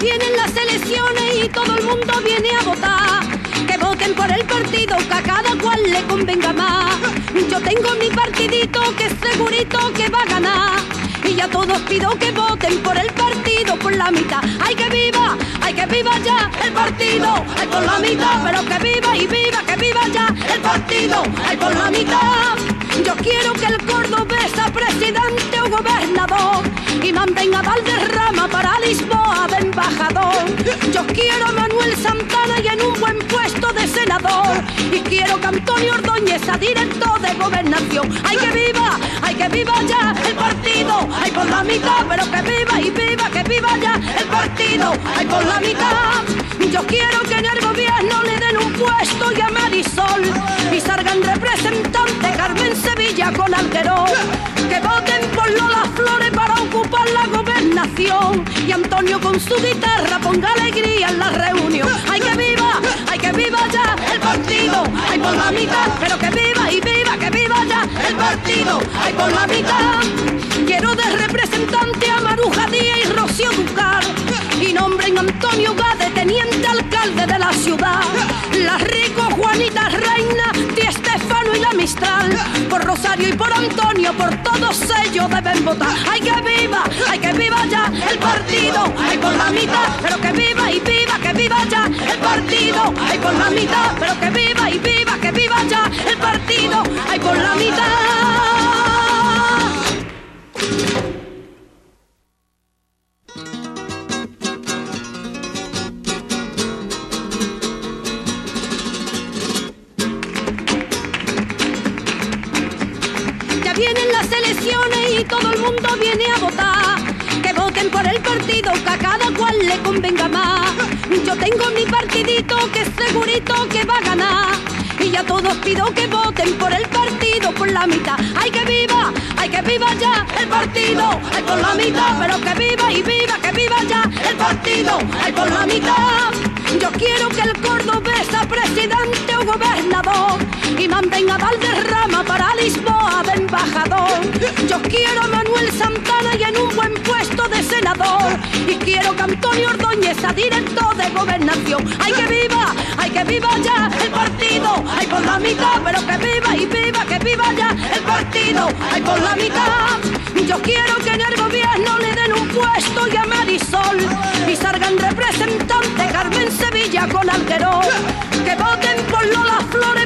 vienen las elecciones y todo el mundo viene a votar. Que voten por el partido que a cada cual le convenga más. Yo tengo mi partidito que es segurito que va a ganar. Y ya todos pido que voten por el partido por la mitad. ¡Ay que viva! ¡Ay que viva ya el partido! ¡Ay por la mitad! Pero que viva y viva, que viva ya el partido! ¡Ay por la mitad! Yo quiero que el Córdoba sea presidente o gobernador y mantenga Valderrama para Lisboa de embajador. Yo quiero a Manuel Santana y en un buen Y quiero que Antonio Ordóñez sea director de gobernación. ¡Ay que viva! ¡Ay que viva ya el partido! ¡Ay por la mitad! Pero que viva y viva, que viva ya el partido! ¡Ay por la mitad! Yo quiero que en el gobierno le den un puesto y a Marisol y salgan representantes Carmen Sevilla con Alterón. Que voten por Lola Flores para ocupar la gobernación y Antonio con su guitarra ponga alegría en la reunión. ¡Ay que viva! ¡Ay que viva ya el partido! ¡Ay por la mitad! Pero que viva y viva, que viva ya el partido! ¡Ay por la mitad! Quiero de representante a Maruja Díaz y Rocío Ducar y nombren Antonio Gade, teniente alcalde de la ciudad. La Rico, Juanita Reina, Di Estefano y la Mistral. Por Rosario y por Antonio, por todos ellos deben votar. ¡Ay que viva! ¡Ay que viva ya el partido! ¡Ay por la mitad! Pero que viva y viva, que viva ya el partido! ¡Ay por la mitad! Pero que viva y viva, que viva ya el partido! ¡Ay por la mitad! Las elecciones y todo el mundo viene a votar. Que voten por el partido que a cada cual le convenga más. Yo tengo mi partidito que segurito que va a ganar. Y ya todos pido que voten por el partido por la mitad. ¡Ay que viva! ¡Ay que viva ya el partido! ¡Ay por la mitad! Pero que viva y viva, que viva ya el partido! ¡Ay por la mitad! Yo quiero que el Córdoba sea presidente o gobernador y mantenga Valderrama para Lisboa de embajador. Yo quiero a Manuel Santana y en un buen puesto de senador y quiero que Antonio Ordóñez sea director de gobernación. ¡Ay que viva! ¡Ay que viva ya el partido! ¡Ay por la mitad! Pero que viva y viva, que viva ya el partido! ¡Ay por la mitad! Yo quiero que en el gobierno le den un puesto y a Marisol y salgan representantes Carmen Sevilla con Alterón. Que voten por Lola Flores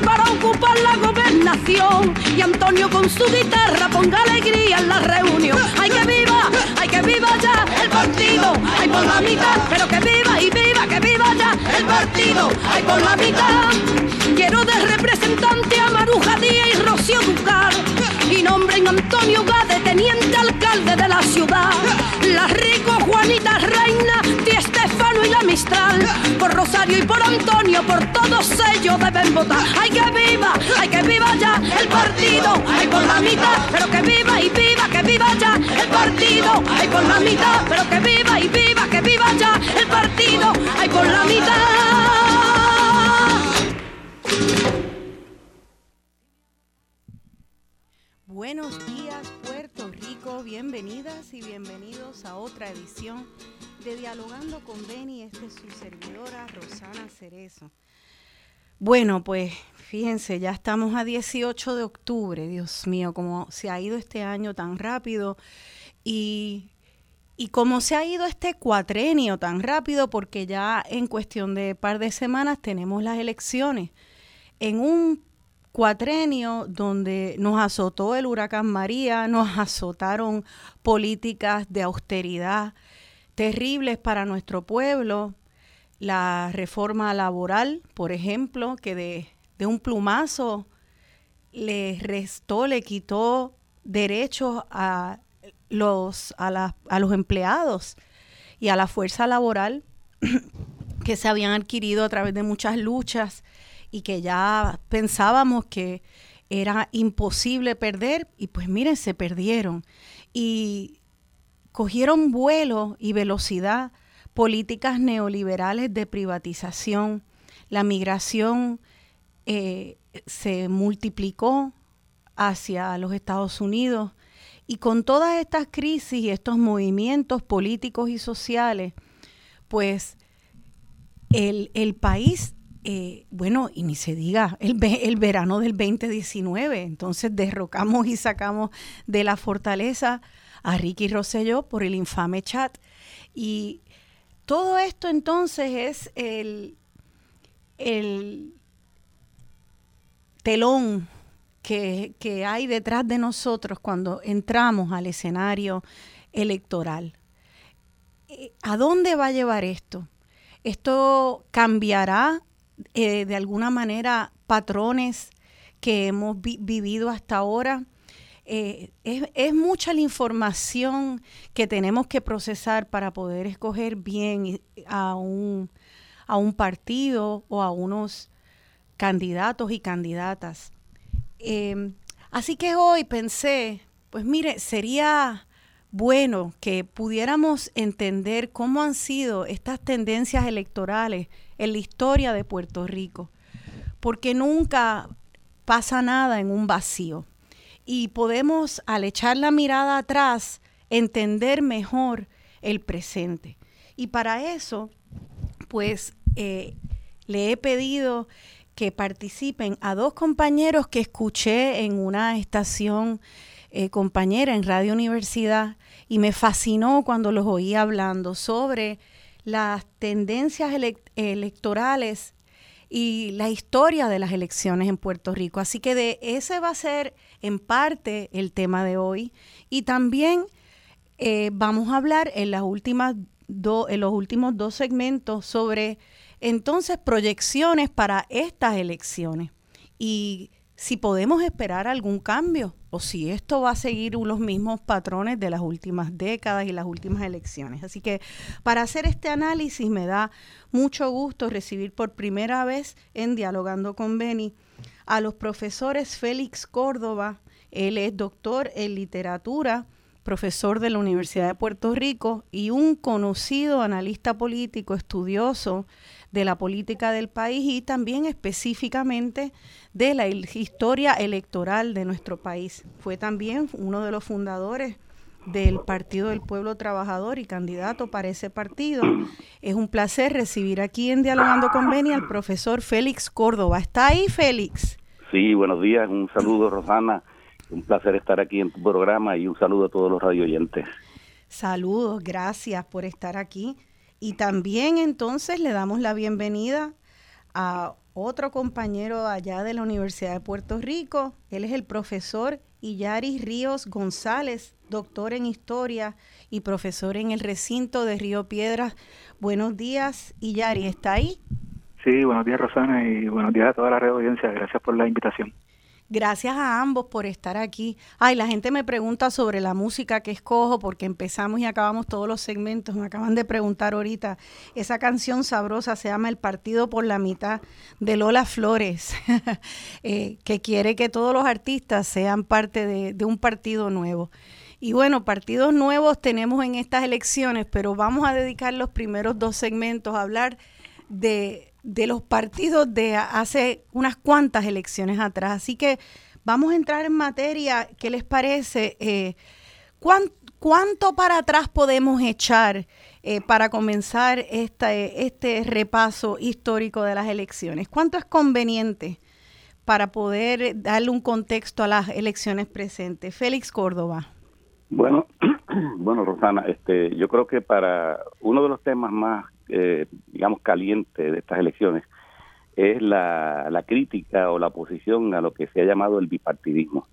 y Antonio con su guitarra ponga alegría en la reunión. ¡Ay que viva! ¡Ay que viva ya el partido! ¡Ay por la mitad! Pero que viva y viva, que viva ya el partido! ¡Ay por la mitad! Quiero de representante a Maruja Díaz y Rocío Ducar y nombren Antonio Gade, teniente alcalde de la ciudad. La Rico, Juanita Reina, y la Mistral. Por Rosario y por Antonio, por todos ellos deben votar. ¡Ay que viva! ¡Ay que viva ya el partido! ¡Ay por la mitad! Pero que viva y viva, que viva ya el partido! ¡Ay por la mitad! Pero que viva y viva, que viva ya el partido! ¡Ay por la mitad! Buenos días Puerto Rico, bienvenidas y bienvenidos a otra edición de Dialogando con Beni, esta es su servidora Rosana Cerezo. Bueno, pues fíjense, ya estamos a 18 de octubre, Dios mío, cómo se ha ido este año tan rápido y, y cómo se ha ido este cuatrenio tan rápido porque ya en cuestión de par de semanas tenemos las elecciones en un cuatrenio donde nos azotó el huracán María, nos azotaron políticas de austeridad terribles para nuestro pueblo, la reforma laboral, por ejemplo, que de, de un plumazo le restó, le quitó derechos a los, a, la, a los empleados y a la fuerza laboral que se habían adquirido a través de muchas luchas y que ya pensábamos que era imposible perder y pues miren, se perdieron. Y cogieron vuelo y velocidad políticas neoliberales de privatización. La migración eh, se multiplicó hacia los Estados Unidos y con todas estas crisis y estos movimientos políticos y sociales, pues el, el país eh, bueno, y ni se diga, el, el, verano del 2019, entonces derrocamos y sacamos de la fortaleza a Ricky Rosselló por el infame chat. Y todo esto entonces es el, el telón que, que hay detrás de nosotros cuando entramos al escenario electoral. Eh, ¿A dónde va a llevar esto? ¿Esto cambiará eh, de alguna manera patrones que hemos vivido hasta ahora. Eh, es, mucha la información que tenemos que procesar para poder escoger bien a un, a un partido o a unos candidatos y candidatas. Em, así que hoy pensé, pues mire, sería bueno que pudiéramos entender cómo han sido estas tendencias electorales en la historia de Puerto Rico, porque nunca pasa nada en un vacío. Y podemos, al echar la mirada atrás, entender mejor el presente. Y para eso, pues, eh, le he pedido que participen a dos compañeros que escuché en una estación eh, compañera en Radio Universidad y me fascinó cuando los oí hablando sobre las tendencias electorales y la historia de las elecciones en Puerto Rico. Así que de ese va a ser en parte el tema de hoy. Y también eh, vamos a hablar en, las últimas en los últimos dos segmentos sobre entonces proyecciones para estas elecciones y si podemos esperar algún cambio o si esto va a seguir los mismos patrones de las últimas décadas y las últimas elecciones. Así que para hacer este análisis me da mucho gusto recibir por primera vez en Dialogando con Beni a los profesores Félix Córdoba, él es doctor en literatura, profesor de la Universidad de Puerto Rico y un conocido analista político, estudioso de la política del país y también específicamente de la historia electoral de nuestro país. Fue también uno de los fundadores del Partido del Pueblo Trabajador y candidato para ese partido. Es un placer recibir aquí en Dialogando con Beni al profesor Félix Córdoba. ¿Está ahí, Félix? Sí, buenos días. Un saludo, Rosana. Un placer estar aquí en tu programa y un saludo a todos los radioyentes. Saludos, gracias por estar aquí. Y también entonces le damos la bienvenida a otro compañero allá de la Universidad de Puerto Rico. Él es el profesor Illaris Ríos González, doctor en historia y profesor en el recinto de Río Piedras. Buenos días, Illaris, ¿está ahí? Sí, buenos días, Rosana, y buenos días a toda la red audiencia. Gracias por la invitación. Gracias a ambos por estar aquí. Ay, la gente me pregunta sobre la música que escojo porque empezamos y acabamos todos los segmentos. Me acaban de preguntar ahorita. Esa canción sabrosa se llama El Partido por la Mitad de Lola Flores, eh, que quiere que todos los artistas sean parte de, de un partido nuevo. Y bueno, partidos nuevos tenemos en estas elecciones, pero vamos a dedicar los primeros dos segmentos a hablar de de los partidos de hace unas cuantas elecciones atrás. Así que vamos a entrar en materia. ¿Qué les parece? Eh, ¿Cuánto para atrás podemos echar eh, para comenzar este, este repaso histórico de las elecciones? ¿Cuánto es conveniente para poder darle un contexto a las elecciones presentes? Félix Córdoba. Bueno, bueno, Rosana, este, yo creo que para uno de los temas más eh, digamos, caliente de estas elecciones es la, la crítica o la oposición a lo que se ha llamado el bipartidismo.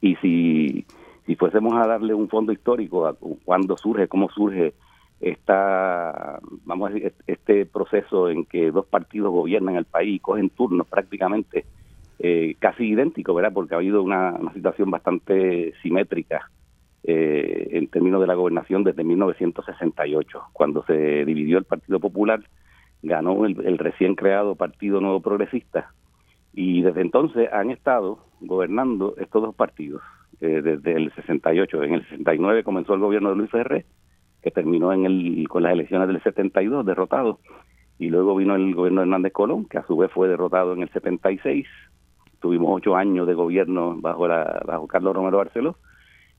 Y si, si fuésemos a darle un fondo histórico a cuándo surge, cómo surge esta, vamos a este proceso en que dos partidos gobiernan el país y cogen turnos prácticamente eh, casi idénticos, ¿verdad? Porque ha habido una situación bastante simétrica eh, en términos de la gobernación desde 1968, cuando se dividió el Partido Popular, ganó el, recién creado Partido Nuevo Progresista y desde entonces han estado gobernando estos dos partidos eh, desde el 68. En el 69 comenzó el gobierno de Luis Ferré, que terminó en el, con las elecciones del 72 derrotado, y luego vino el gobierno de Hernández Colón, que a su vez fue derrotado en el 76. Tuvimos ocho años de gobierno bajo, la, bajo Carlos Romero Barceló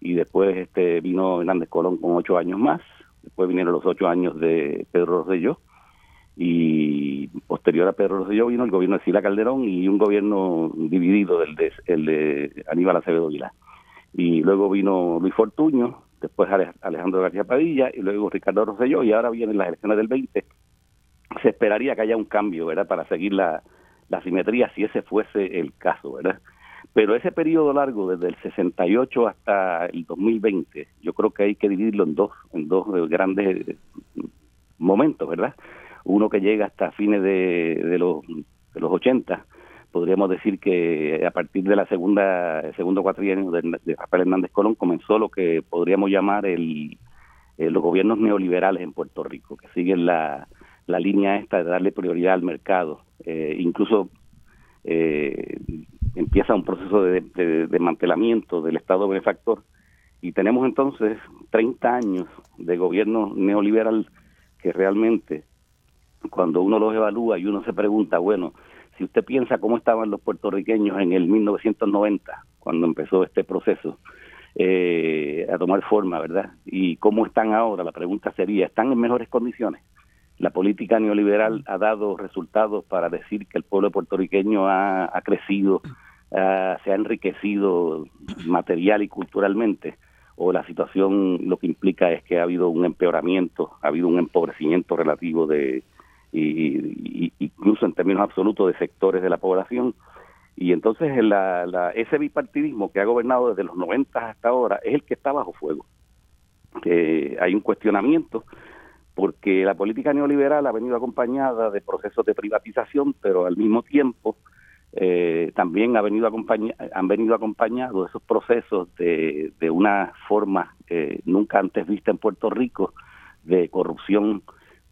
y después este vino Hernández Colón con ocho años más después vinieron los ocho años de Pedro Rosselló, y posterior a Pedro Rosselló vino el gobierno de Sila Calderón y un gobierno dividido del de, el de Aníbal Acevedo Vilá. Y luego vino Luis Fortuño, después Alejandro García Padilla y luego Ricardo Rosselló y ahora vienen las elecciones del 20. Se esperaría que haya un cambio, ¿verdad?, para seguir la, la simetría si ese fuese el caso, ¿verdad? Pero ese periodo largo, desde el 68 hasta el 2020, yo creo que hay que dividirlo en dos, en dos grandes momentos, ¿verdad? Uno que llega hasta fines de, de los, de los 80, podríamos decir que a partir de la segunda el segundo cuatrienio de, de, Rafael Hernández Colón comenzó lo que podríamos llamar el, eh, los gobiernos neoliberales en Puerto Rico, que siguen la, la línea esta de darle prioridad al mercado. Eh, incluso eh, empieza un proceso de, de, desmantelamiento del Estado benefactor y tenemos entonces 30 años de gobierno neoliberal que realmente cuando uno los evalúa y uno se pregunta, bueno, si usted piensa cómo estaban los puertorriqueños en el 1990, cuando empezó este proceso eh, a tomar forma, ¿verdad? Y cómo están ahora, la pregunta sería, ¿están en mejores condiciones? La política neoliberal ha dado resultados para decir que el pueblo puertorriqueño ha, crecido, se ha enriquecido material y culturalmente, o la situación lo que implica es que ha habido un empeoramiento, ha habido un empobrecimiento relativo de, y, incluso en términos absolutos de sectores de la población. Y entonces la, la, ese bipartidismo que ha gobernado desde los 90 hasta ahora es el que está bajo fuego. que hay un cuestionamiento porque la política neoliberal ha venido acompañada de procesos de privatización, pero al mismo tiempo eh, también ha venido han venido acompañados esos procesos de, de una forma eh, nunca antes vista en Puerto Rico de corrupción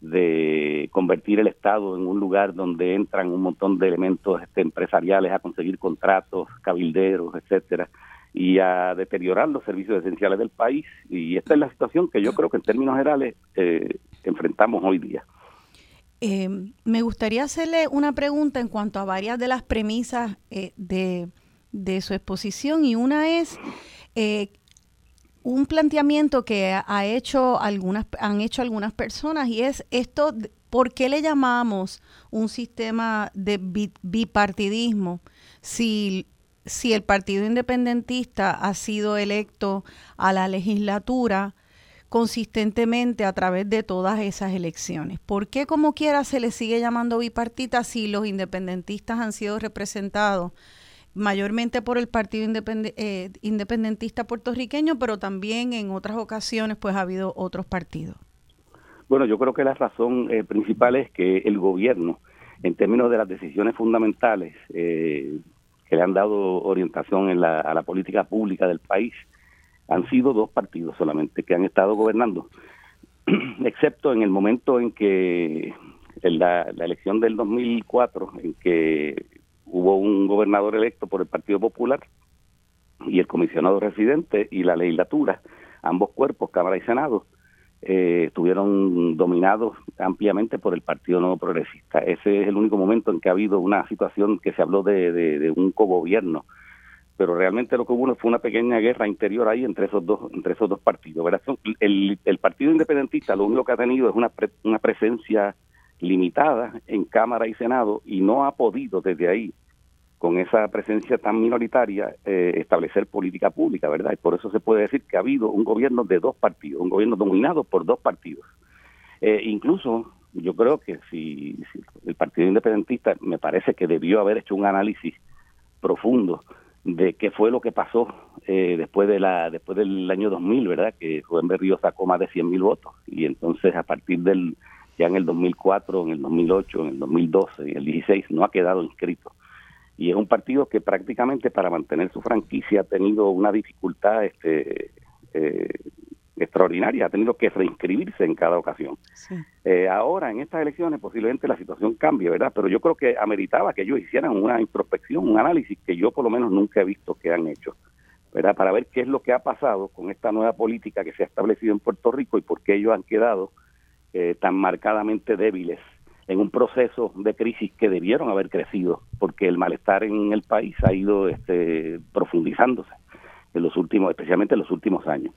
de convertir el Estado en un lugar donde entran un montón de elementos este, empresariales a conseguir contratos, cabilderos, etcétera, y a deteriorar los servicios esenciales del país. Y esta es la situación que yo creo que en términos generales eh, enfrentamos hoy día. Eh, me gustaría hacerle una pregunta en cuanto a varias de las premisas eh, de, de, su exposición y una es eh, un planteamiento que ha hecho algunas, han hecho algunas personas y es esto, ¿por qué le llamamos un sistema de bipartidismo si, si el Partido Independentista ha sido electo a la legislatura consistentemente a través de todas esas elecciones? ¿Por qué como quiera se le sigue llamando bipartita si los independentistas han sido representados mayormente por el Partido eh, Independentista puertorriqueño, pero también en otras ocasiones pues ha habido otros partidos. Bueno, yo creo que la razón eh, principal es que el gobierno, en términos de las decisiones fundamentales eh, que le han dado orientación en la, a la política pública del país, han sido dos partidos solamente que han estado gobernando, excepto en el momento en que en la, elección del 2004, en que hubo un gobernador electo por el Partido Popular y el comisionado residente y la legislatura, ambos cuerpos, Cámara y Senado, eh, estuvieron dominados ampliamente por el Partido Nuevo Progresista. Ese es el único momento en que ha habido una situación que se habló de, de, de un cogobierno, pero realmente lo que hubo fue una pequeña guerra interior ahí entre esos dos entre esos dos partidos. El, el Partido Independentista lo único que ha tenido es una, pre, una presencia limitada en Cámara y Senado y no ha podido desde ahí, con esa presencia tan minoritaria, eh, establecer política pública, ¿verdad? Y por eso se puede decir que ha habido un gobierno de dos partidos, un gobierno dominado por dos partidos. Eh, incluso yo creo que si, el Partido Independentista me parece que debió haber hecho un análisis profundo de qué fue lo que pasó eh, después de la después del año 2000, ¿verdad? Que Rubén Berrío sacó más de 100 mil votos y entonces a partir del ya en el 2004, en el 2008, en el 2012 y el 16 no ha quedado inscrito. Y es un partido que prácticamente para mantener su franquicia ha tenido una dificultad este, eh, extraordinaria, ha tenido que reinscribirse en cada ocasión. Sí. Eh, ahora, en estas elecciones, posiblemente la situación cambie, ¿verdad? Pero yo creo que ameritaba que ellos hicieran una introspección, un análisis que yo por lo menos nunca he visto que han hecho, ¿verdad? Para ver qué es lo que ha pasado con esta nueva política que se ha establecido en Puerto Rico y por qué ellos han quedado eh, tan marcadamente débiles en un proceso de crisis que debieron haber crecido, porque el malestar en el país ha ido este, profundizándose en los últimos, especialmente en los últimos años.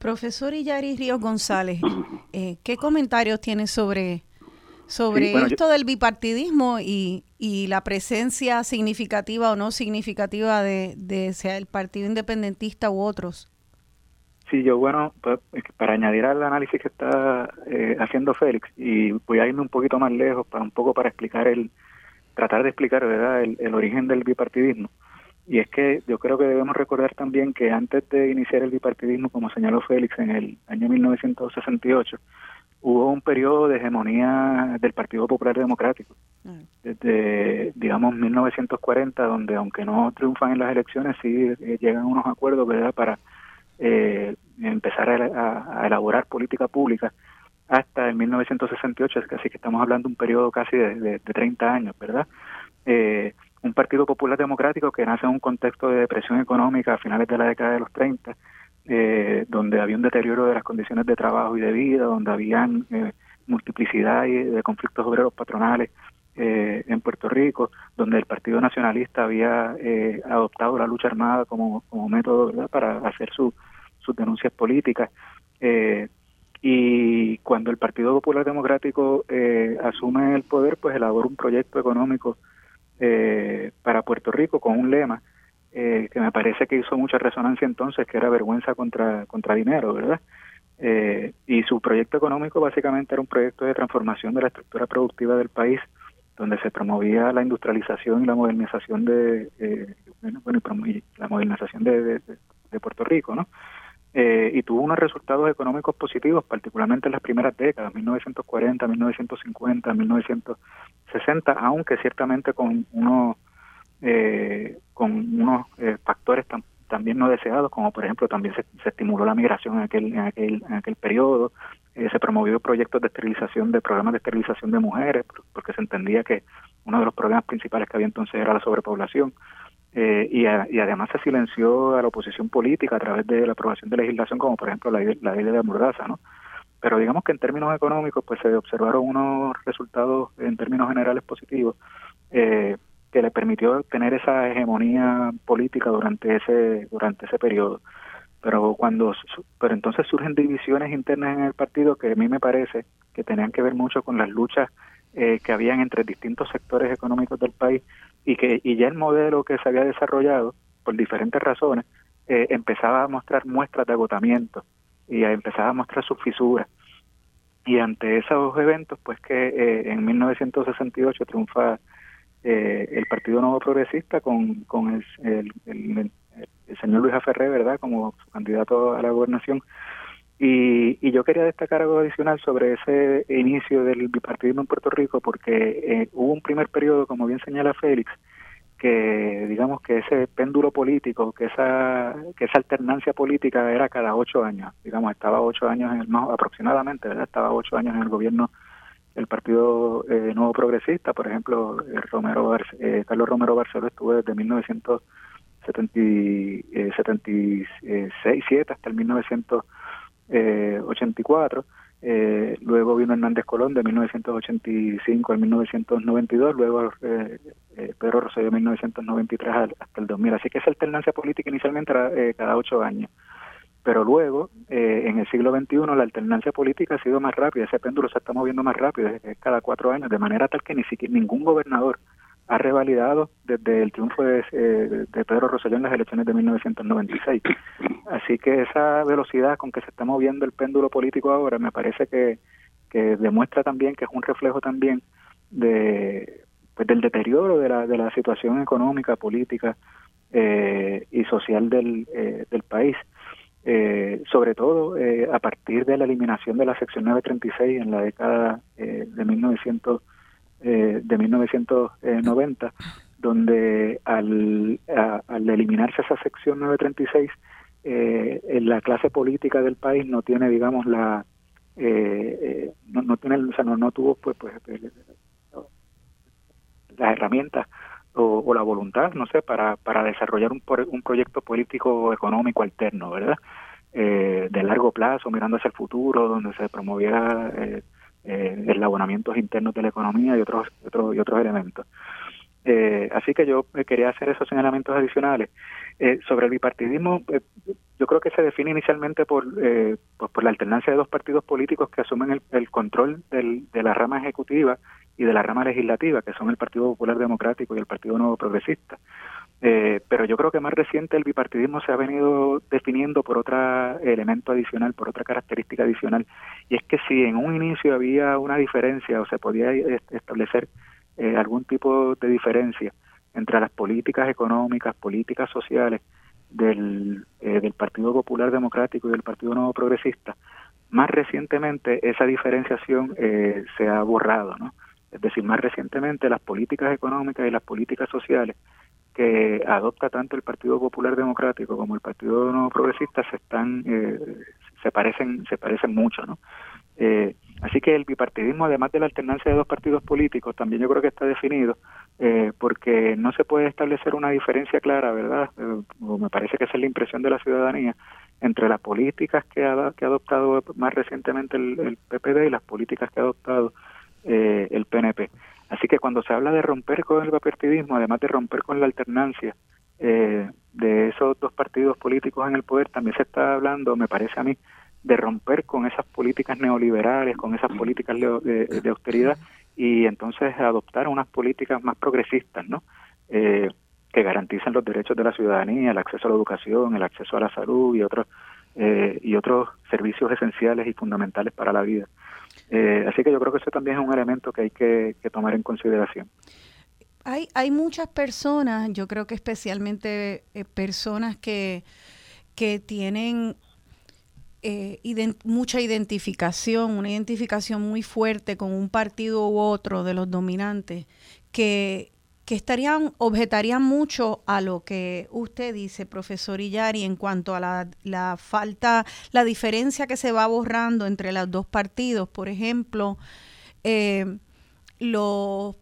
Profesor Illaris Ríos González, eh, ¿qué comentarios tiene sobre, sobre esto del bipartidismo y, y, la presencia significativa o no significativa de, de sea el Partido Independentista u otros? Sí, yo, bueno, pues, para añadir al análisis que está eh, haciendo Félix, y voy a irme un poquito más lejos, para un poco para explicar el, tratar de explicar, ¿verdad?, el, origen del bipartidismo. Y es que yo creo que debemos recordar también que antes de iniciar el bipartidismo, como señaló Félix en el año 1968, hubo un periodo de hegemonía del Partido Popular Democrático, desde, digamos, 1940, donde aunque no triunfan en las elecciones, sí eh, llegan unos acuerdos, ¿verdad?, para eh, empezar a, elaborar política pública hasta el 1968, así que estamos hablando de un periodo casi de, de, 30 años, ¿verdad? Eh, un Partido Popular Democrático que nace en un contexto de depresión económica a finales de la década de los 30, eh, donde había un deterioro de las condiciones de trabajo y de vida, donde habían eh, multiplicidad de conflictos obreros patronales eh, en Puerto Rico, donde el Partido Nacionalista había eh, adoptado la lucha armada como, método ¿verdad? para hacer su, sus denuncias políticas. Eh, y cuando el Partido Popular Democrático asume el poder, pues elabora un proyecto económico eh, para Puerto Rico con un lema que me parece que hizo mucha resonancia entonces, que era vergüenza contra, contra dinero, ¿verdad? y su proyecto económico básicamente era un proyecto de transformación de la estructura productiva del país, donde se promovía la industrialización y la modernización de, bueno, la modernización de, de Puerto Rico, ¿no? Eh, y tuvo unos resultados económicos positivos, particularmente en las primeras décadas, 1940, 1950, 1960, aunque ciertamente con unos eh, con unos eh, factores también no deseados, como por ejemplo también se, estimuló la migración en aquel en aquel en aquel periodo, eh, se promovió proyectos de esterilización, de programas de esterilización de mujeres, porque se entendía que uno de los problemas principales que había entonces era la sobrepoblación. Eh, y, además se silenció a la oposición política a través de la aprobación de legislación como por ejemplo la, la ley de Mordaza, ¿no? Pero digamos que en términos económicos pues se observaron unos resultados en términos generales positivos eh, que le permitió tener esa hegemonía política durante ese durante ese periodo. Pero cuando pero entonces surgen divisiones internas en el partido que a mí me parece que tenían que ver mucho con las luchas eh, que habían entre distintos sectores económicos del país y que y ya el modelo que se había desarrollado por diferentes razones eh, empezaba a mostrar muestras de agotamiento y empezaba a mostrar sus fisuras y ante esos eventos pues que eh, en 1968 triunfa eh, el Partido Nuevo Progresista con, con el, el, el, señor Luis Aferré, ¿verdad?, como candidato a la gobernación, y, y, yo quería destacar algo adicional sobre ese inicio del bipartidismo en Puerto Rico, porque eh, hubo un primer periodo, como bien señala Félix, que digamos que ese péndulo político, que esa que esa alternancia política era cada ocho años, digamos estaba ocho años en el más aproximadamente, ¿verdad? estaba ocho años en el gobierno del Partido eh, Nuevo Progresista, por ejemplo, eh, Romero eh, Carlos Romero Barceló estuvo desde 1976 7 hasta el 1900 eh, 84. Eh, luego vino Hernández Colón de 1985 al 1992, luego eh, eh, Pedro Rosselló de 1993 hasta el 2000. Así que esa alternancia política inicialmente era eh, cada ocho años. Pero luego, eh, en el siglo XXI, la alternancia política ha sido más rápida, ese péndulo se está moviendo más rápido, cada cuatro años, de manera tal que ni siquiera ningún gobernador ha revalidado desde el triunfo de, eh, de Pedro Rosselló en las elecciones de 1996. Así que esa velocidad con que se está moviendo el péndulo político ahora me parece que, que demuestra también que es un reflejo también de pues del deterioro de la, de la situación económica, política eh, y social del, eh, del país. Eh, sobre todo eh, a partir de la eliminación de la sección 936 en la década eh, de 1900 eh, de 1990, donde al, al eliminarse esa sección 936, eh, la clase política del país no tiene, digamos, la eh, eh no, no tiene, o sea, no, no tuvo pues, pues las herramientas o, o, la voluntad, no sé, para, para desarrollar un, un proyecto político económico alterno, ¿verdad? Eh, de largo plazo, mirando hacia el futuro, donde se promoviera eh, eh, eslabonamientos internos de la economía y otros, otros, y otros elementos. Eh, así que yo quería hacer esos señalamientos adicionales. sobre el bipartidismo, yo creo que se define inicialmente por, pues por la alternancia de dos partidos políticos que asumen el, control del, de la rama ejecutiva y de la rama legislativa, que son el Partido Popular Democrático y el Partido Nuevo Progresista. Eh, pero yo creo que más reciente el bipartidismo se ha venido definiendo por otro elemento adicional, por otra característica adicional, y es que si en un inicio había una diferencia o se podía establecer eh, algún tipo de diferencia entre las políticas económicas, políticas sociales del, eh, del Partido Popular Democrático y del Partido Nuevo Progresista, más recientemente esa diferenciación se ha borrado, ¿no? Es decir, más recientemente las políticas económicas y las políticas sociales que adopta tanto el Partido Popular Democrático como el Partido Nuevo Progresista se están eh, se parecen se parecen mucho, ¿no? Eh, así que el bipartidismo, además de la alternancia de dos partidos políticos, también yo creo que está definido eh, porque no se puede establecer una diferencia clara, ¿verdad? o me parece que esa es la impresión de la ciudadanía entre las políticas que ha, que ha adoptado más recientemente el, el PPD y las políticas que ha adoptado eh, el PNP. Así que cuando se habla de romper con el bipartidismo, además de romper con la alternancia eh, de esos dos partidos políticos en el poder, también se está hablando, me parece a mí, de romper con esas políticas neoliberales, con esas políticas de, austeridad y entonces adoptar unas políticas más progresistas, ¿no? Eh, que garantizan los derechos de la ciudadanía, el acceso a la educación, el acceso a la salud y otros y otros servicios esenciales y fundamentales para la vida. Eh, así que yo creo que eso también es un elemento que hay que, tomar en consideración. Hay, hay muchas personas, yo creo que especialmente eh, personas que, que tienen eh, mucha identificación, una identificación muy fuerte con un partido u otro de los dominantes, que, que estarían, objetarían mucho a lo que usted dice, profesor Illari, en cuanto a la, la, falta, la diferencia que se va borrando entre los dos partidos. Por ejemplo, eh, los,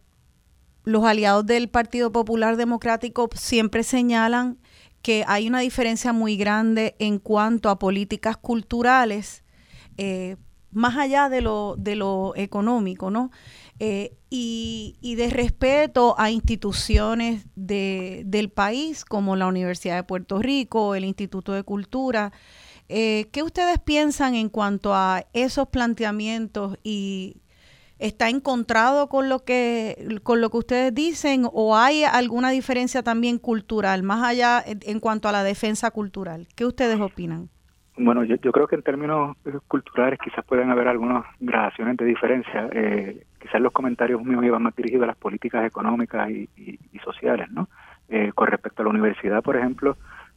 los aliados del Partido Popular Democrático siempre señalan que hay una diferencia muy grande en cuanto a políticas culturales, eh, más allá de lo, de lo económico, ¿no? Eh, y, y, de respeto a instituciones de, del país como la Universidad de Puerto Rico, el Instituto de Cultura. Eh, ¿Qué ustedes piensan en cuanto a esos planteamientos y está encontrado con lo que con lo que ustedes dicen o hay alguna diferencia también cultural más allá en cuanto a la defensa cultural? ¿Qué ustedes opinan? Bueno, yo, yo, creo que en términos culturales quizás pueden haber algunas gradaciones de diferencia. Eh, quizás los comentarios míos iban más dirigidos a las políticas económicas y, sociales, ¿no? Eh, con respecto a la universidad, por ejemplo,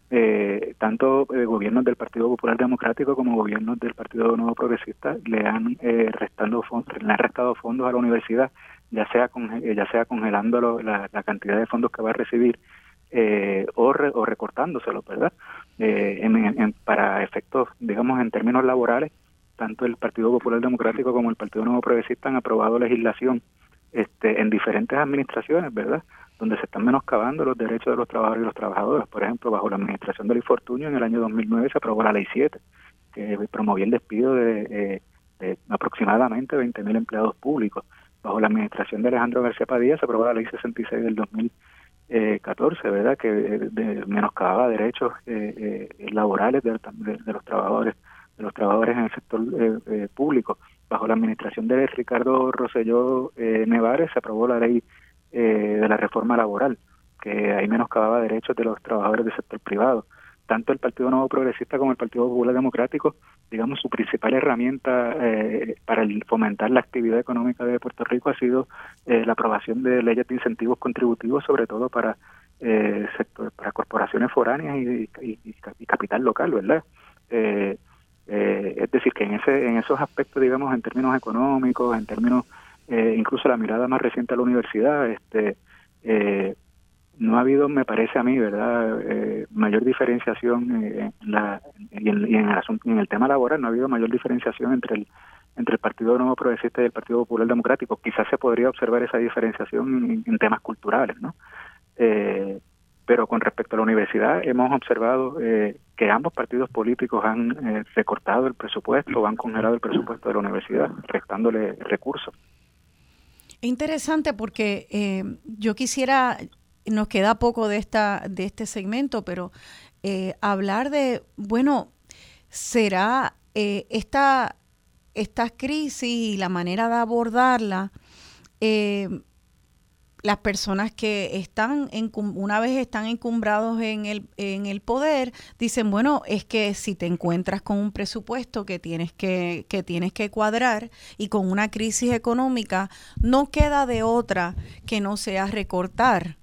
eh, tanto gobiernos del Partido Popular Democrático como gobiernos del Partido Nuevo Progresista le han restando le han restado fondos a la universidad, ya sea con, ya sea congelando la, la, cantidad de fondos que va a recibir o, o recortándoselos, ¿verdad? Eh, para efectos, digamos, en términos laborales, tanto el Partido Popular Democrático como el Partido Nuevo Progresista han aprobado legislación este, en diferentes administraciones, ¿verdad? Donde se están menoscabando los derechos de los trabajadores y los trabajadores. Por ejemplo, bajo la administración del infortunio en el año 2009 se aprobó la Ley 7, que promovía el despido de, eh, aproximadamente 20.000 empleados públicos. Bajo la administración de Alejandro García Padilla se aprobó la Ley 66 del 2000 eh, 14, ¿verdad? Que de, menoscababa derechos eh, eh, laborales de, los trabajadores de los trabajadores en el sector eh, eh, público. Bajo la administración de Ricardo Rosselló Nevares se aprobó la ley de la reforma laboral, que ahí menoscababa derechos de los trabajadores del sector privado tanto el Partido Nuevo Progresista como el Partido Popular Democrático, digamos, su principal herramienta eh, para fomentar la actividad económica de Puerto Rico ha sido eh, la aprobación de leyes de incentivos contributivos, sobre todo para eh, sector, para corporaciones foráneas y, capital local, ¿verdad? es decir, que en ese en esos aspectos, digamos, en términos económicos, en términos incluso la mirada más reciente a la universidad, este no ha habido, me parece a mí, ¿verdad?, eh, mayor diferenciación eh, en la, y, en, el asunto, en el tema laboral, no ha habido mayor diferenciación entre el entre el Partido Nuevo Progresista y el Partido Popular Democrático. Quizás se podría observar esa diferenciación en, temas culturales, ¿no? Eh, pero con respecto a la universidad, hemos observado que ambos partidos políticos han recortado el presupuesto han congelado el presupuesto de la universidad, restándole recursos. Interesante porque yo quisiera nos queda poco de, esta, de este segmento, pero eh, hablar de, bueno, será eh, esta, esta crisis y la manera de abordarla, eh, las personas que están, en, una vez están encumbrados en el, en el poder, dicen, bueno, es que si te encuentras con un presupuesto que tienes que, que tienes que cuadrar y con una crisis económica, no queda de otra que no sea recortar.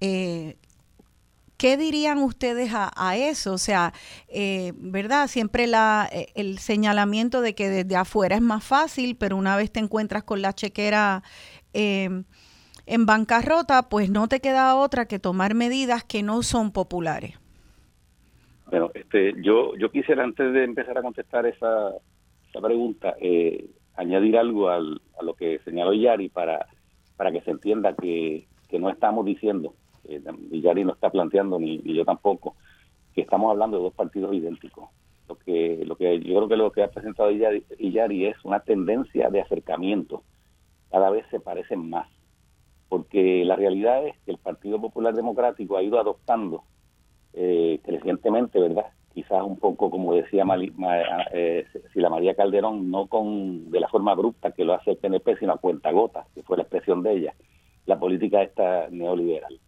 Eh, ¿Qué dirían ustedes a, eso? O sea, eh, ¿verdad? Siempre la, eh, el señalamiento de que desde afuera es más fácil, pero una vez te encuentras con la chequera em, en bancarrota, pues no te queda otra que tomar medidas que no son populares. Bueno, este, yo, yo quisiera antes de empezar a contestar esa, esa pregunta, eh, añadir algo al, a lo que señaló Yari para, para que se entienda que, que no estamos diciendo eh, y no está planteando, ni, yo tampoco, que estamos hablando de dos partidos idénticos. Lo que, lo que yo creo que lo que ha presentado Yari es una tendencia de acercamiento. Cada vez se parecen más. Porque la realidad es que el Partido Popular Democrático ha ido adoptando eh, crecientemente, ¿verdad? Quizás un poco, como decía eh, la María Calderón, no con de la forma abrupta que lo hace el PNP, sino a cuentagotas, que fue la expresión de ella, la política esta neoliberal.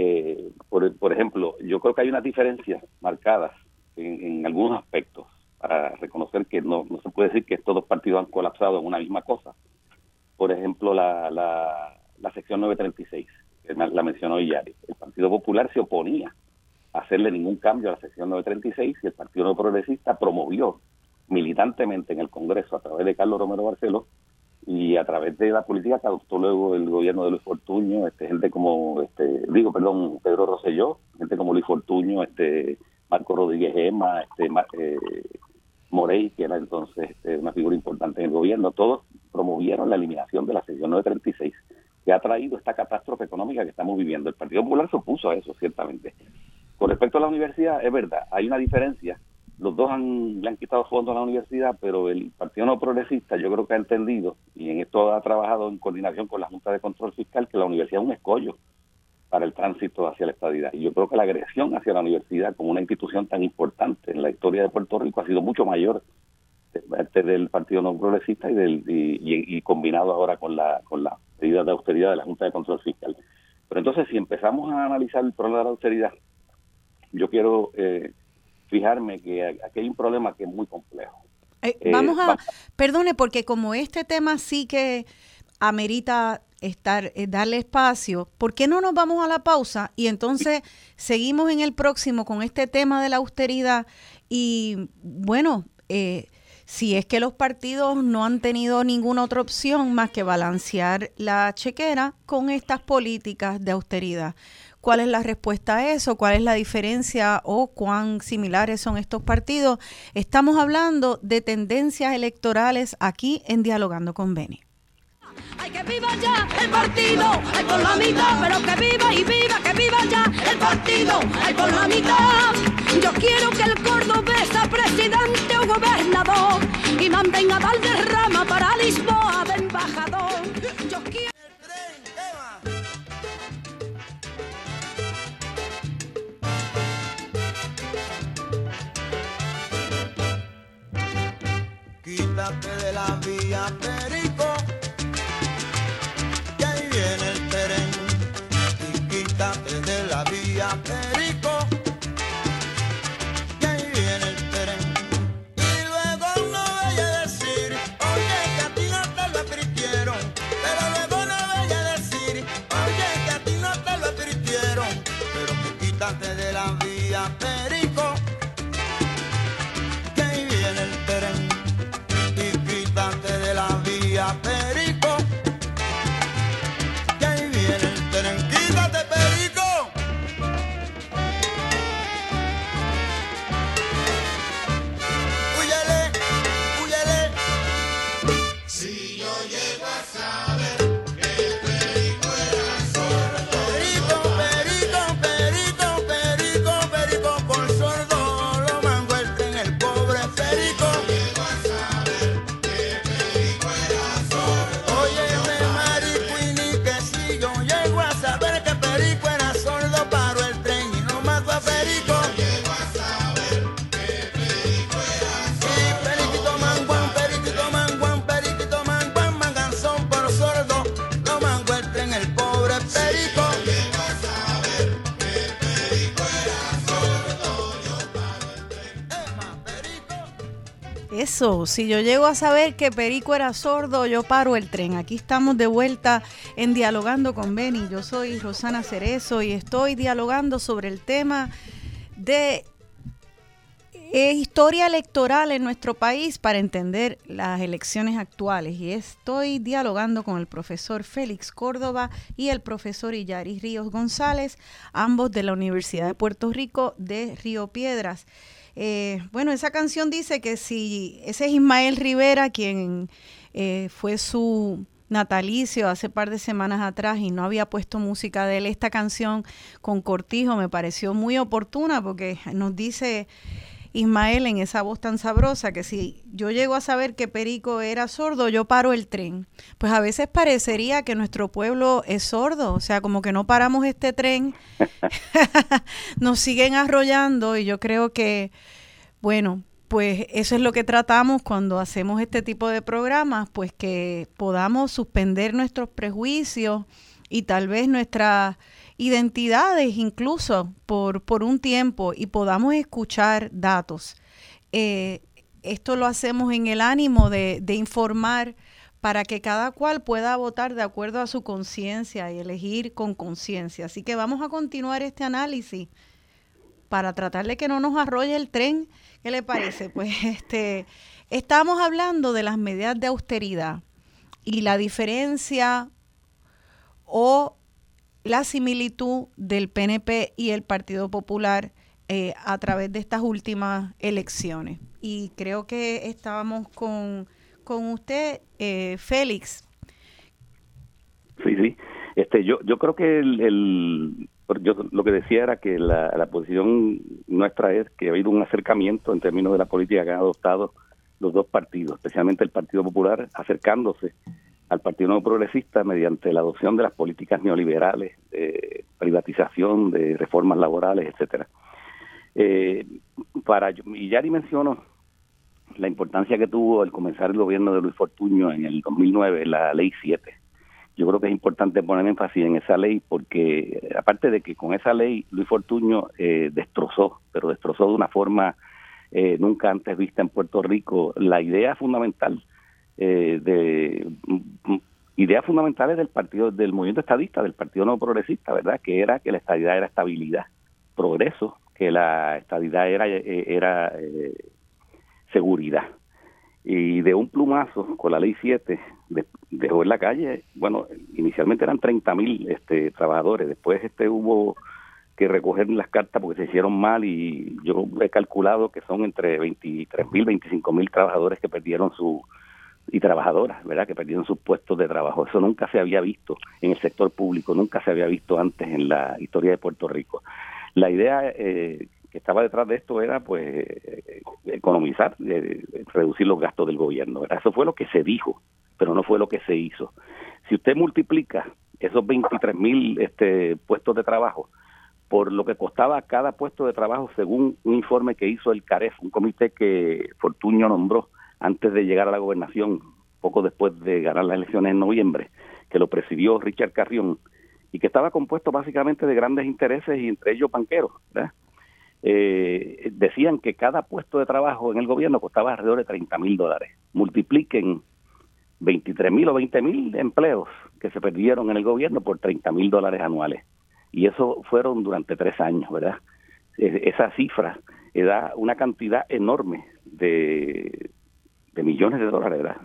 Eh, por, ejemplo, yo creo que hay unas diferencias marcadas en, algunos aspectos para reconocer que no, no se puede decir que estos dos partidos han colapsado en una misma cosa. Por ejemplo, la, la, sección 936, que la mencionó Iyari. El Partido Popular se oponía a hacerle ningún cambio a la sección 936 y el Partido Progresista promovió militantemente en el Congreso a través de Carlos Romero Barceló y a través de la política que adoptó luego el gobierno de Luis Fortuño, este, gente como, este, digo, perdón, Pedro Rosselló, gente como Luis Fortuño, este, Marco Rodríguez Gema, este, eh, Morey, que era entonces este, una figura importante en el gobierno, todos promovieron la eliminación de la sección 936, que ha traído esta catástrofe económica que estamos viviendo. El Partido Popular se opuso a eso, ciertamente. Con respecto a la universidad, es verdad, hay una diferencia los dos han, le han quitado fondos a la universidad, pero el Partido No Progresista yo creo que ha entendido, y en esto ha trabajado en coordinación con la Junta de Control Fiscal, que la universidad es un escollo para el tránsito hacia la estadidad. Y yo creo que la agresión hacia la universidad como una institución tan importante en la historia de Puerto Rico ha sido mucho mayor parte del Partido No Progresista y, del, y, combinado ahora con la, con la medida de austeridad de la Junta de Control Fiscal. Pero entonces, si empezamos a analizar el problema de la austeridad, yo quiero... Eh, fijarme que aquí hay un problema que es muy complejo. Eh, eh, vamos a, perdone, porque como este tema sí que amerita estar, eh, darle espacio, ¿por qué no nos vamos a la pausa y entonces seguimos en el próximo con este tema de la austeridad? Y bueno, si es que los partidos no han tenido ninguna otra opción más que balancear la chequera con estas políticas de austeridad cuál es la respuesta a eso, cuál es la diferencia o cuán similares son estos partidos. Estamos hablando de tendencias electorales aquí en Dialogando con Beni. Ay, que viva ya el partido, ay, por la mitad, pero que viva y viva, que viva ya el partido, ay, por la mitad. Yo quiero que el Córdoba sea presidente o gobernador y mantenga Valderrama para Lisboa de embajador. Quítate de la vía Perico, Si yo llego a saber que Perico era sordo, yo paro el tren. Aquí estamos de vuelta en Dialogando con Beni. Yo soy Rosana Cerezo y estoy dialogando sobre el tema de eh, historia electoral en nuestro país para entender las elecciones actuales. Y estoy dialogando con el profesor Félix Córdoba y el profesor Illaris Ríos González, ambos de la Universidad de Puerto Rico de Río Piedras. Eh, bueno, esa canción dice que si ese es Ismael Rivera, quien eh, fue su natalicio hace par de semanas atrás y no había puesto música de él, esta canción con Cortijo me pareció muy oportuna porque nos dice Ismael en esa voz tan sabrosa que si yo llego a saber que Perico era sordo, yo paro el tren. Pues a veces parecería que nuestro pueblo es sordo, o sea, como que no paramos este tren, nos siguen arrollando y yo creo que, bueno, pues eso es lo que tratamos cuando hacemos este tipo de programas, pues que podamos suspender nuestros prejuicios y tal vez nuestra identidades incluso por, por un tiempo y podamos escuchar datos. Eh, esto lo hacemos en el ánimo de, de informar para que cada cual pueda votar de acuerdo a su conciencia y elegir con conciencia. Así que vamos a continuar este análisis para tratar de que no nos arrolle el tren. ¿Qué le parece? Pues este estamos hablando de las medidas de austeridad y la diferencia o la similitud del PNP y el Partido Popular eh, a través de estas últimas elecciones. Y creo que estábamos con, con usted, eh, Félix. Sí, sí. Este, yo, yo creo que el, yo lo que decía era que la, la, posición nuestra es que ha habido un acercamiento en términos de la política que han adoptado los dos partidos, especialmente el Partido Popular, acercándose al Partido Nuevo Progresista mediante la adopción de las políticas neoliberales, de privatización, de reformas laborales, etcétera. Eh, para y Yari mencionó la importancia que tuvo el comenzar el gobierno de Luis Fortuño en el 2009, la Ley 7. Yo creo que es importante poner énfasis en esa ley porque, aparte de que con esa ley Luis Fortuño eh, destrozó, pero destrozó de una forma eh, nunca antes vista en Puerto Rico, la idea fundamental eh, de mm, ideas fundamentales del partido del movimiento estadista del partido no progresista verdad que era que la estabilidad era estabilidad progreso que la estabilidad era eh, era eh, seguridad. Y de un plumazo con la ley 7 dejó en la calle bueno inicialmente eran 30 mil este trabajadores. Después este hubo que recoger las cartas porque se hicieron mal y yo he calculado que son entre 23 mil 25 mil trabajadores que perdieron su y trabajadoras, ¿verdad?, que perdieron sus puestos de trabajo. Eso nunca se había visto en el sector público, nunca se había visto antes en la historia de Puerto Rico. La idea eh, que estaba detrás de esto era, pues, eh, economizar, eh, reducir los gastos del gobierno. ¿verdad? Eso fue lo que se dijo, pero no fue lo que se hizo. Si usted multiplica esos 23 mil este, puestos de trabajo por lo que costaba cada puesto de trabajo según un informe que hizo el CAREF, un comité que Fortuño nombró, antes de llegar a la gobernación, poco después de ganar las elecciones en noviembre, que lo presidió Richard Carrión y que estaba compuesto básicamente de grandes intereses y entre ellos banqueros. Eh, decían que cada puesto de trabajo en el gobierno costaba alrededor de 30 mil dólares. Multipliquen 23 mil o 20 mil empleos que se perdieron en el gobierno por 30 mil dólares anuales. Y eso fueron durante tres años, ¿verdad? Esa cifra da una cantidad enorme de, de millones de dólares, ¿verdad?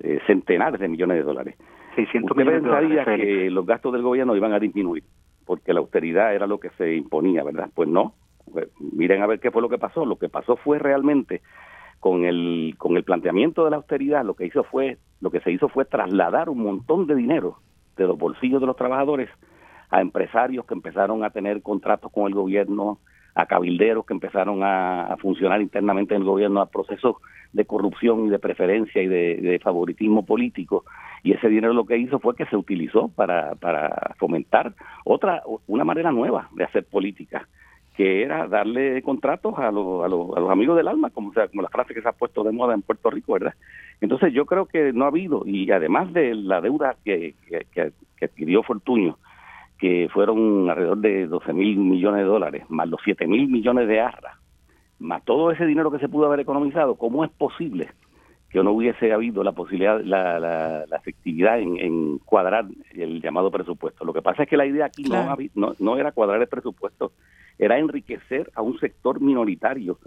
Eh, centenares de millones de dólares. 600 Usted pensaría que los gastos del gobierno iban a disminuir porque la austeridad era lo que se imponía, ¿verdad? Pues no. Pues, miren a ver qué fue lo que pasó. Lo que pasó fue realmente con el con el planteamiento de la austeridad, lo que hizo fue lo que se hizo fue trasladar un montón de dinero de los bolsillos de los trabajadores a empresarios que empezaron a tener contratos con el gobierno, a cabilderos que empezaron a, funcionar internamente en el gobierno, a procesos de corrupción y de preferencia y de, favoritismo político. Y ese dinero lo que hizo fue que se utilizó para, para fomentar otra, una manera nueva de hacer política que era darle contratos a, los, a, los, a los amigos del alma, como, sea, como la frase que se ha puesto de moda en Puerto Rico, ¿verdad? Entonces yo creo que no ha habido, y además de la deuda que, que, que adquirió Fortuño, que fueron alrededor de 12 mil millones de dólares, más los 7 mil millones de arras más todo ese dinero que se pudo haber economizado, ¿cómo es posible que no hubiese habido la posibilidad, la, la, efectividad en, cuadrar el llamado presupuesto? Lo que pasa es que la idea aquí no, no, no era cuadrar el presupuesto, era enriquecer a un sector minoritario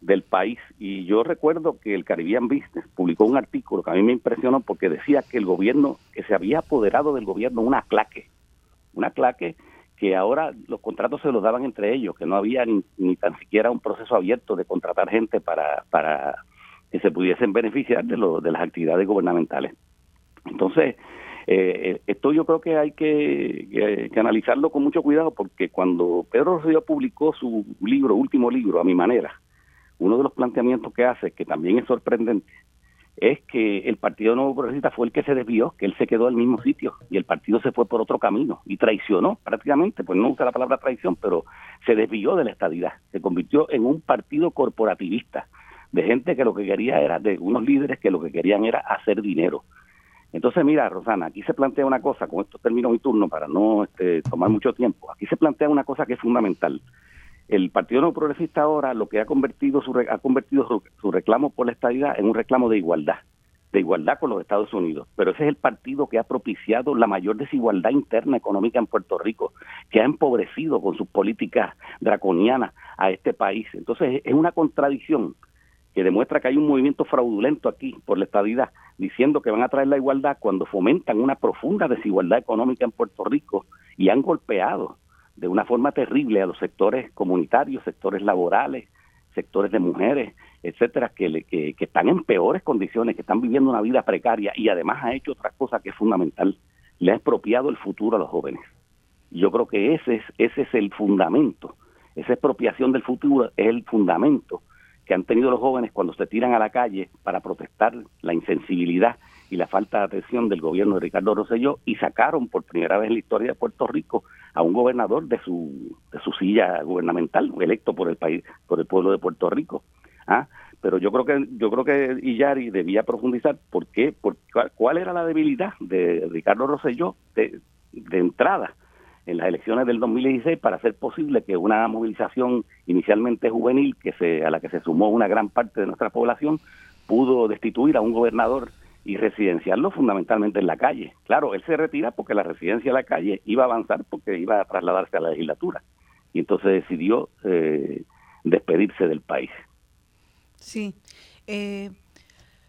del país. Y yo recuerdo que el Caribbean Business publicó un artículo que a mí me impresionó porque decía que el gobierno, que se había apoderado del gobierno una claque, una claque que ahora los contratos se los daban entre ellos, que no había ni, tan siquiera un proceso abierto de contratar gente para, para que se pudiesen beneficiar de, lo, de las actividades gubernamentales. Entonces, eh, esto yo creo que hay que, que, analizarlo con mucho cuidado porque cuando Pedro Rosselló publicó su libro, último libro, a mi manera, uno de los planteamientos que hace, que también es sorprendente, es que el Partido Nuevo Progresista fue el que se desvió, que él se quedó al mismo sitio y el partido se fue por otro camino y traicionó prácticamente, pues no usa la palabra traición, pero se desvió de la estadidad, se convirtió en un partido corporativista de gente que lo que quería era, de unos líderes que lo que querían era hacer dinero. Entonces, mira, Rosana, aquí se plantea una cosa, con esto termino mi turno para no este, tomar mucho tiempo, aquí se plantea una cosa que es fundamental el Partido No Progresista ahora lo que ha convertido su ha convertido su, reclamo por la estabilidad en un reclamo de igualdad, de igualdad con los Estados Unidos. Pero ese es el partido que ha propiciado la mayor desigualdad interna económica en Puerto Rico, que ha empobrecido con sus políticas draconianas a este país. Entonces es una contradicción que demuestra que hay un movimiento fraudulento aquí por la estabilidad, diciendo que van a traer la igualdad cuando fomentan una profunda desigualdad económica en Puerto Rico y han golpeado de una forma terrible a los sectores comunitarios, sectores laborales, sectores de mujeres, etcétera, que, que, están en peores condiciones, que están viviendo una vida precaria y además ha hecho otra cosa que es fundamental, le ha expropiado el futuro a los jóvenes. Yo creo que ese es, ese es el fundamento, esa expropiación del futuro es el fundamento que han tenido los jóvenes cuando se tiran a la calle para protestar la insensibilidad y la falta de atención del gobierno de Ricardo Rosselló y sacaron por primera vez en la historia de Puerto Rico a un gobernador de su, de su silla gubernamental, electo por el país, por el pueblo de Puerto Rico. ¿Ah? Pero yo creo que yo creo que Iyari debía profundizar por qué, por, cuál era la debilidad de Ricardo Rosselló de, de entrada en las elecciones del 2016 para hacer posible que una movilización inicialmente juvenil que se a la que se sumó una gran parte de nuestra población pudo destituir a un gobernador y residenciarlo fundamentalmente en la calle. Claro, él se retira porque la residencia en la calle iba a avanzar porque iba a trasladarse a la legislatura. Y entonces decidió eh, despedirse del país. Sí. Eh,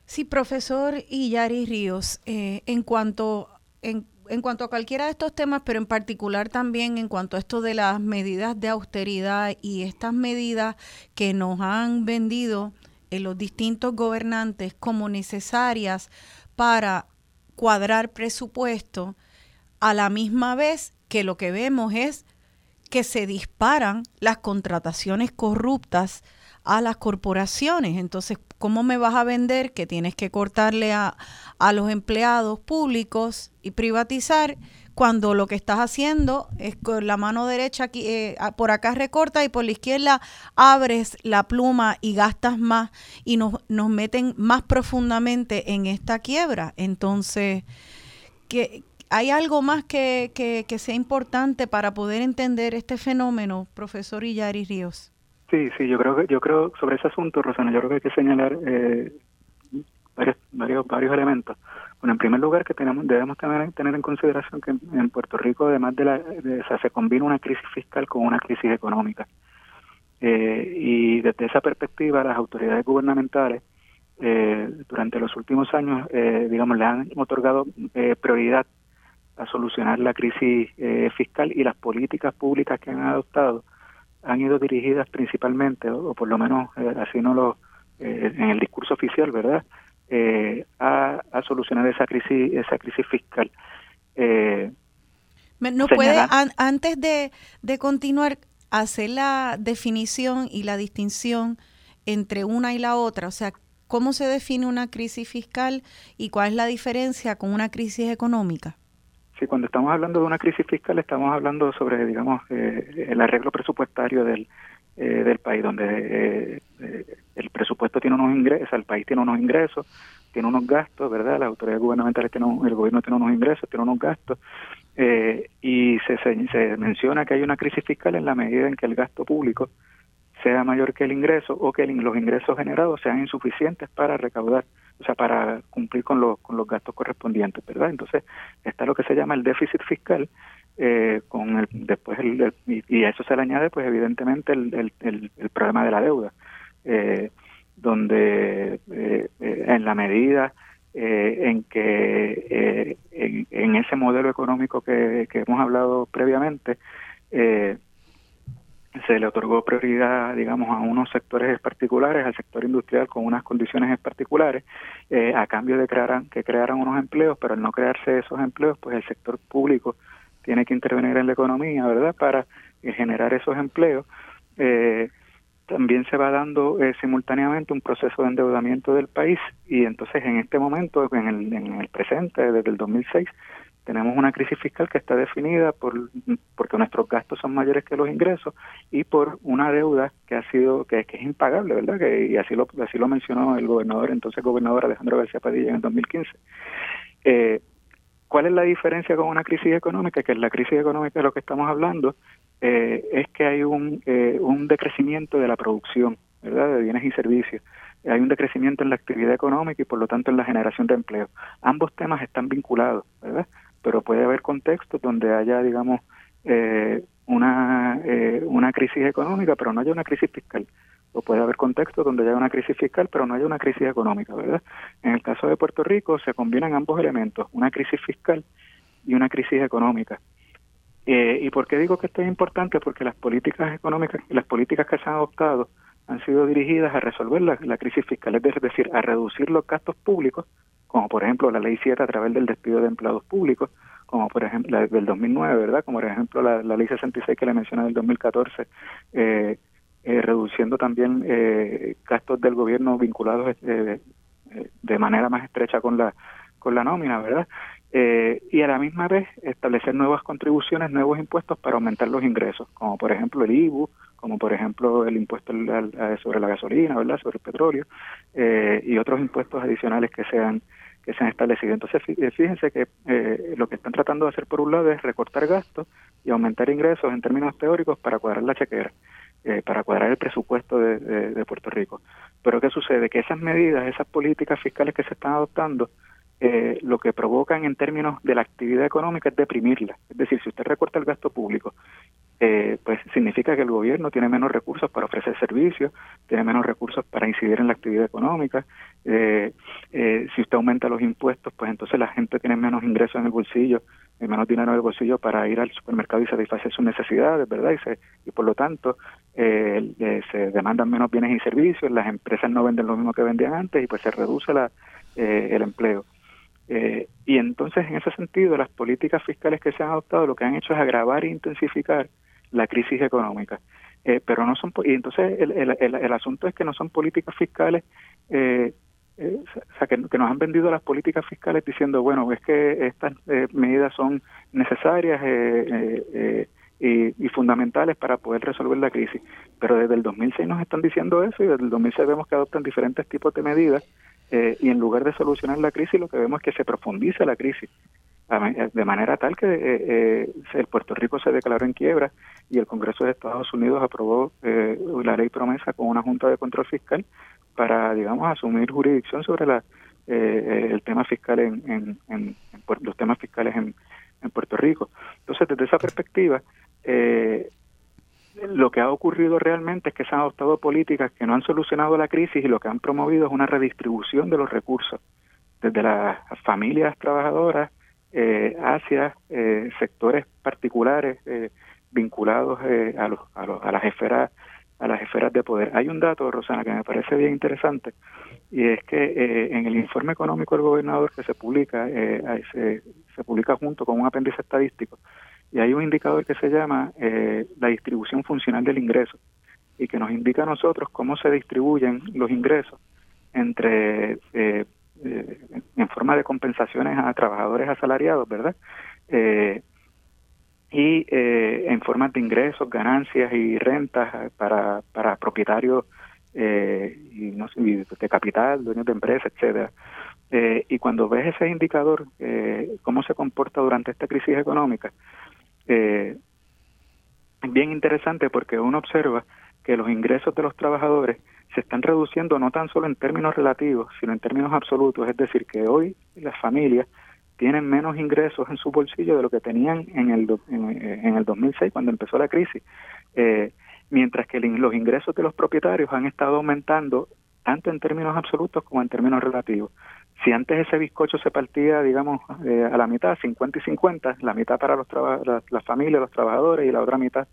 sí, profesor Iyari Ríos, eh, en cuanto en, en cuanto a cualquiera de estos temas, pero en particular también en cuanto a esto de las medidas de austeridad y estas medidas que nos han vendido en los distintos gobernantes como necesarias para cuadrar presupuesto, a la misma vez que lo que vemos es que se disparan las contrataciones corruptas a las corporaciones. Entonces, ¿cómo me vas a vender que tienes que cortarle a, a los empleados públicos y privatizar cuando lo que estás haciendo es con la mano derecha aquí, eh, por acá recorta y por la izquierda abres la pluma y gastas más y nos, nos meten más profundamente en esta quiebra. Entonces, que ¿hay algo más que, que, sea importante para poder entender este fenómeno, profesor Illari Ríos? Sí, sí, yo creo que yo creo sobre ese asunto, Rosana, yo creo que hay que señalar eh, varios, varios, varios elementos. Bueno, en primer lugar, que tenemos, debemos tener, tener en consideración que en Puerto Rico, además de la, se combina una crisis fiscal con una crisis económica. Eh, y desde esa perspectiva, las autoridades gubernamentales eh, durante los últimos años, eh, digamos, le han otorgado eh, prioridad a solucionar la crisis fiscal y las políticas públicas que han adoptado han ido dirigidas principalmente, o, por lo menos así no lo en el discurso oficial, ¿verdad? Eh, a, solucionar esa crisis, esa crisis fiscal. Eh, ¿No puede, antes de, de continuar, hacer la definición y la distinción entre una y la otra? O sea, ¿cómo se define una crisis fiscal y cuál es la diferencia con una crisis económica? Sí, cuando estamos hablando de una crisis fiscal estamos hablando sobre, digamos, eh, el arreglo presupuestario del, eh, del país, donde eh, eh, el presupuesto tiene unos ingresos, el país tiene unos ingresos, tiene unos gastos, ¿verdad? Las autoridades gubernamentales tienen, el gobierno tiene unos ingresos, tiene unos gastos, y se, se, menciona que hay una crisis fiscal en la medida en que el gasto público sea mayor que el ingreso o que los ingresos generados sean insuficientes para recaudar, o sea, para cumplir con, los con los gastos correspondientes, ¿verdad? Entonces, está lo que se llama el déficit fiscal, eh, con el, después el, y, a eso se le añade, pues evidentemente, el, el problema de la deuda, eh, donde eh, eh en la medida eh, en que en, ese modelo económico que, hemos hablado previamente, se le otorgó prioridad, digamos, a unos sectores particulares, al sector industrial con unas condiciones particulares, a cambio de crear, que crearan unos empleos, pero al no crearse esos empleos, pues el sector público tiene que intervenir en la economía, ¿verdad?, para generar esos empleos. Eh, también se va dando eh, simultáneamente un proceso de endeudamiento del país y entonces en este momento, en el, en el presente, desde el 2006, tenemos una crisis fiscal que está definida por porque nuestros gastos son mayores que los ingresos y por una deuda que ha sido que, es impagable verdad que y así lo así lo mencionó el gobernador entonces gobernador Alejandro García Padilla en el 2015 eh, ¿Cuál es la diferencia con una crisis económica? Que en la crisis económica de lo que estamos hablando eh, es que hay un, eh, un decrecimiento de la producción, ¿verdad? De bienes y servicios. Hay un decrecimiento en la actividad económica y por lo tanto en la generación de empleo. Ambos temas están vinculados, ¿verdad? pero puede haber contextos donde haya, digamos, eh, una, eh, una crisis económica, pero no haya una crisis fiscal. O puede haber contextos donde haya una crisis fiscal, pero no haya una crisis económica, ¿verdad? En el caso de Puerto Rico se combinan ambos elementos, una crisis fiscal y una crisis económica. Eh, ¿Y por qué digo que esto es importante? Porque las políticas económicas, las políticas que se han adoptado han sido dirigidas a resolver la, la crisis fiscal, es decir, a reducir los gastos públicos como por ejemplo la ley 7 a través del despido de empleados públicos, como por ejemplo la del 2009, ¿verdad? Como por ejemplo la, ley 66 que le mencioné del 2014, eh, eh, reduciendo también eh, gastos del gobierno vinculados eh, de manera más estrecha con la con la nómina, ¿verdad? Eh, y a la misma vez establecer nuevas contribuciones, nuevos impuestos para aumentar los ingresos, como por ejemplo el IBU, como por ejemplo el impuesto sobre la gasolina, ¿verdad? sobre el petróleo, eh, y otros impuestos adicionales que sean que se han establecido. Entonces, eh, fíjense que eh, lo que están tratando de hacer por un lado es recortar gastos y aumentar ingresos en términos teóricos para cuadrar la chequera, eh, para cuadrar el presupuesto de, de, Puerto Rico. Pero ¿qué sucede? Que esas medidas, esas políticas fiscales que se están adoptando, eh, lo que provocan en términos de la actividad económica es deprimirla. Es decir, si usted recorta el gasto público, eh, pues significa que el gobierno tiene menos recursos para ofrecer servicios, tiene menos recursos para incidir en la actividad económica. Eh, eh, si usted aumenta los impuestos, pues entonces la gente tiene menos ingresos en el bolsillo, menos dinero en el bolsillo para ir al supermercado y satisfacer sus necesidades, ¿verdad? Y, se, y por lo tanto eh, se demandan menos bienes y servicios, las empresas no venden lo mismo que vendían antes y pues se reduce la, el empleo. Y entonces, en ese sentido, las políticas fiscales que se han adoptado lo que han hecho es agravar e intensificar la crisis económica. Eh, pero no son y entonces el, el, el, asunto es que no son políticas fiscales eh, eh, o sea que, nos han vendido las políticas fiscales diciendo bueno es que estas medidas son necesarias y, y, fundamentales para poder resolver la crisis pero desde el 2006 nos están diciendo eso y desde el 2006 vemos que adoptan diferentes tipos de medidas y en lugar de solucionar la crisis lo que vemos es que se profundiza la crisis de manera tal que eh, el Puerto Rico se declaró en quiebra y el Congreso de Estados Unidos aprobó eh, la ley promesa con una junta de control fiscal para, digamos, asumir jurisdicción sobre la, eh, el tema fiscal en, en, en, los temas fiscales en, Puerto Rico. Entonces, desde esa perspectiva, eh, lo que ha ocurrido realmente es que se han adoptado políticas que no han solucionado la crisis y lo que han promovido es una redistribución de los recursos desde las familias trabajadoras eh, hacia eh, sectores particulares eh, vinculados eh, a, los, a, los, a las esferas a las esferas de poder. Hay un dato, Rosana, que me parece bien interesante, y es que en el informe económico del gobernador que se publica, se, se, publica junto con un apéndice estadístico, y hay un indicador que se llama la distribución funcional del ingreso, y que nos indica a nosotros cómo se distribuyen los ingresos entre eh, en forma de compensaciones a trabajadores asalariados, ¿verdad? Eh, y eh, en forma de ingresos, ganancias y rentas para, para propietarios eh, y, no sé, de capital, dueños de empresas, etcétera. Eh, y cuando ves ese indicador, eh, cómo se comporta durante esta crisis económica, eh, bien interesante porque uno observa que los ingresos de los trabajadores se están reduciendo no tan solo en términos relativos, sino en términos absolutos. Es decir, que hoy las familias tienen menos ingresos en su bolsillo de lo que tenían en el, en, el 2006, cuando empezó la crisis. Eh, mientras que los ingresos de los propietarios han estado aumentando tanto en términos absolutos como en términos relativos. Si antes ese bizcocho se partía, digamos, eh, a la mitad, 50 y 50, la mitad para los las familias, los trabajadores y la otra mitad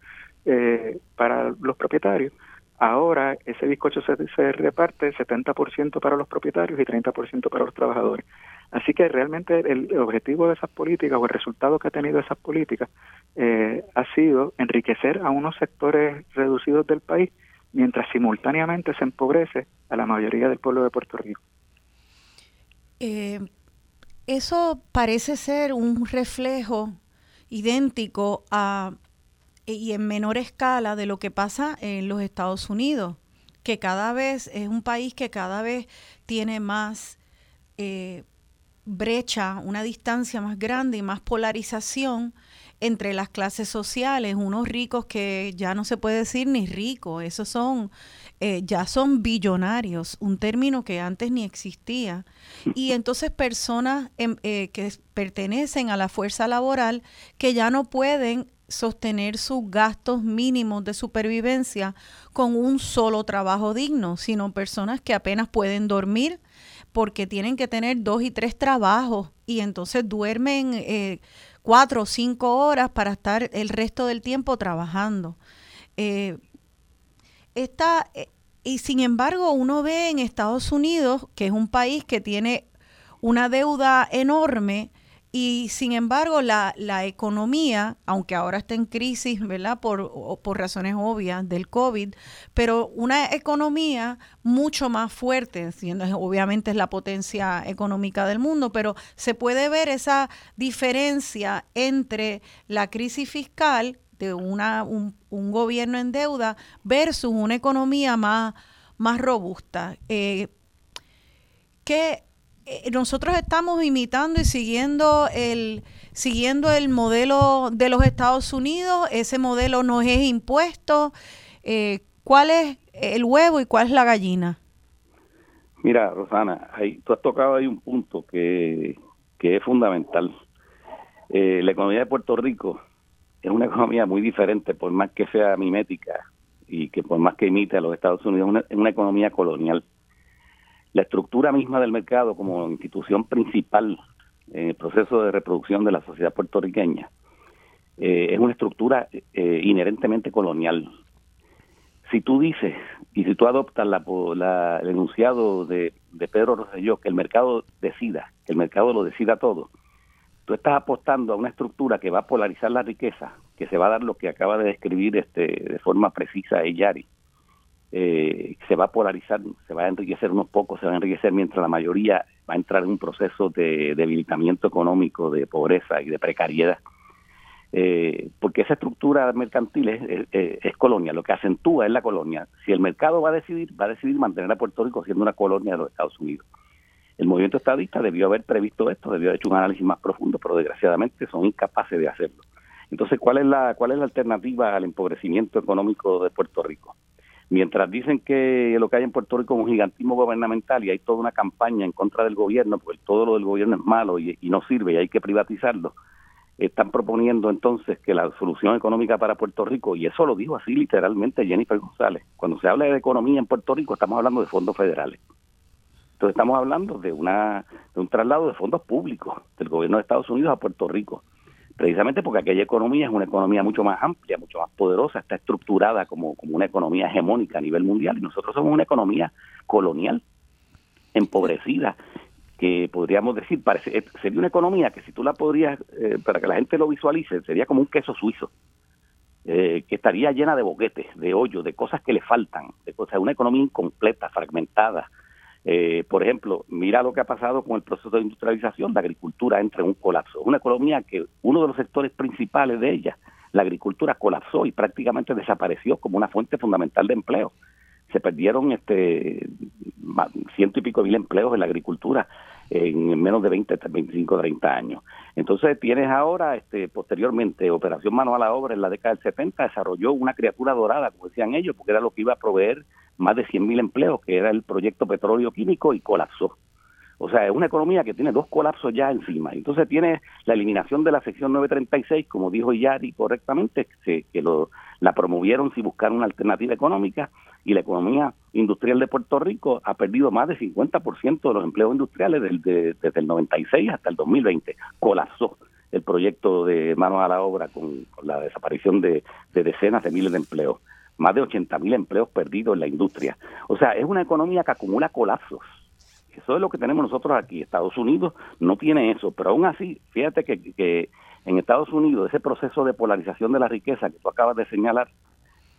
eh, para los propietarios, ahora ese bizcocho se, se reparte 70% para los propietarios y 30% para los trabajadores. Así que realmente el objetivo de esas políticas o el resultado que ha tenido esas políticas eh, ha sido enriquecer a unos sectores reducidos del país mientras simultáneamente se empobrece a la mayoría del pueblo de Puerto Rico. Eh, eso parece ser un reflejo idéntico a y en menor escala de lo que pasa en los Estados Unidos, que cada vez es un país que cada vez tiene más eh, brecha, una distancia más grande y más polarización entre las clases sociales, unos ricos que ya no se puede decir ni ricos, esos son, eh, ya son billonarios, un término que antes ni existía. Y entonces personas em, eh, que pertenecen a la fuerza laboral que ya no pueden sostener sus gastos mínimos de supervivencia con un solo trabajo digno, sino personas que apenas pueden dormir porque tienen que tener dos y tres trabajos y entonces duermen eh, cuatro o cinco horas para estar el resto del tiempo trabajando. Eh, eh, y sin embargo, uno ve en Estados Unidos, que es un país que tiene una deuda enorme, y sin embargo, la, la, economía, aunque ahora está en crisis, ¿verdad? Por, por razones obvias del COVID, pero una economía mucho más fuerte, siendo obviamente es la potencia económica del mundo, pero se puede ver esa diferencia entre la crisis fiscal de una, un, un gobierno en deuda versus una economía más, más robusta. Eh, ¿qué, eh, nosotros estamos imitando y siguiendo el siguiendo el modelo de los Estados Unidos, ese modelo nos es impuesto. Eh, ¿Cuál es el huevo y cuál es la gallina? Mira, Rosana, ahí, tú has tocado ahí un punto que, es fundamental. Eh, la economía de Puerto Rico es una economía muy diferente, por más que sea mimética y que por más que imite a los Estados Unidos, es una economía colonial la estructura misma del mercado como institución principal en el proceso de reproducción de la sociedad puertorriqueña eh, es una estructura eh, inherentemente colonial. Si tú dices y si tú adoptas la, el enunciado de, de Pedro Rosselló que el mercado decida, que el mercado lo decida todo, tú estás apostando a una estructura que va a polarizar la riqueza, que se va a dar lo que acaba de describir este, de forma precisa Eyari, eh, se va a polarizar, se va a enriquecer unos pocos, se va a enriquecer mientras la mayoría va a entrar en un proceso de debilitamiento económico, de pobreza y de precariedad. Eh, porque esa estructura mercantil es, es, colonia, lo que acentúa es la colonia. Si el mercado va a decidir, va a decidir mantener a Puerto Rico siendo una colonia de los Estados Unidos. El movimiento estadista debió haber previsto esto, debió haber hecho un análisis más profundo, pero desgraciadamente son incapaces de hacerlo. Entonces, ¿cuál es la, cuál es la alternativa al empobrecimiento económico de Puerto Rico? Mientras dicen que lo que hay en Puerto Rico es un gigantismo gubernamental y hay toda una campaña en contra del gobierno, porque todo lo del gobierno es malo y, no sirve y hay que privatizarlo, están proponiendo entonces que la solución económica para Puerto Rico, y eso lo dijo así literalmente Jennifer González, cuando se habla de economía en Puerto Rico estamos hablando de fondos federales. Entonces estamos hablando de, una, un traslado de fondos públicos del gobierno de Estados Unidos a Puerto Rico precisamente porque aquella economía es una economía mucho más amplia, mucho más poderosa, está estructurada como, como una economía hegemónica a nivel mundial y nosotros somos una economía colonial, empobrecida, que podríamos decir, parece, eh, sería una economía que si tú la podrías, eh, para que la gente lo visualice, sería como un queso suizo, eh, que estaría llena de boquetes, de hoyos, de cosas que le faltan, de cosas, una economía incompleta, fragmentada, eh, por ejemplo, mira lo que ha pasado con el proceso de industrialización, la agricultura entra en un colapso. Una economía que uno de los sectores principales de ella, la agricultura, colapsó y prácticamente desapareció como una fuente fundamental de empleo. Se perdieron este ciento y pico mil empleos en la agricultura. En menos de 20, 25, 30 años. Entonces tienes ahora, este, posteriormente, Operación Manual a Obra en la década del 70 desarrolló una criatura dorada, como decían ellos, porque era lo que iba a proveer más de 100.000 empleos, que era el proyecto petróleo químico y colapsó. O sea, es una economía que tiene dos colapsos ya encima. Entonces tiene la eliminación de la sección 936, como dijo Yari correctamente, que, que lo, la promovieron sin buscar una alternativa económica y la economía industrial de Puerto Rico ha perdido más del 50% de los empleos industriales desde, el 96 hasta el 2020. Colapsó el proyecto de manos a la obra con, la desaparición de, de, decenas de miles de empleos. Más de 80 mil empleos perdidos en la industria. O sea, es una economía que acumula colapsos eso es lo que tenemos nosotros aquí. Estados Unidos no tiene eso, pero aún así, fíjate que, en Estados Unidos ese proceso de polarización de la riqueza que tú acabas de señalar,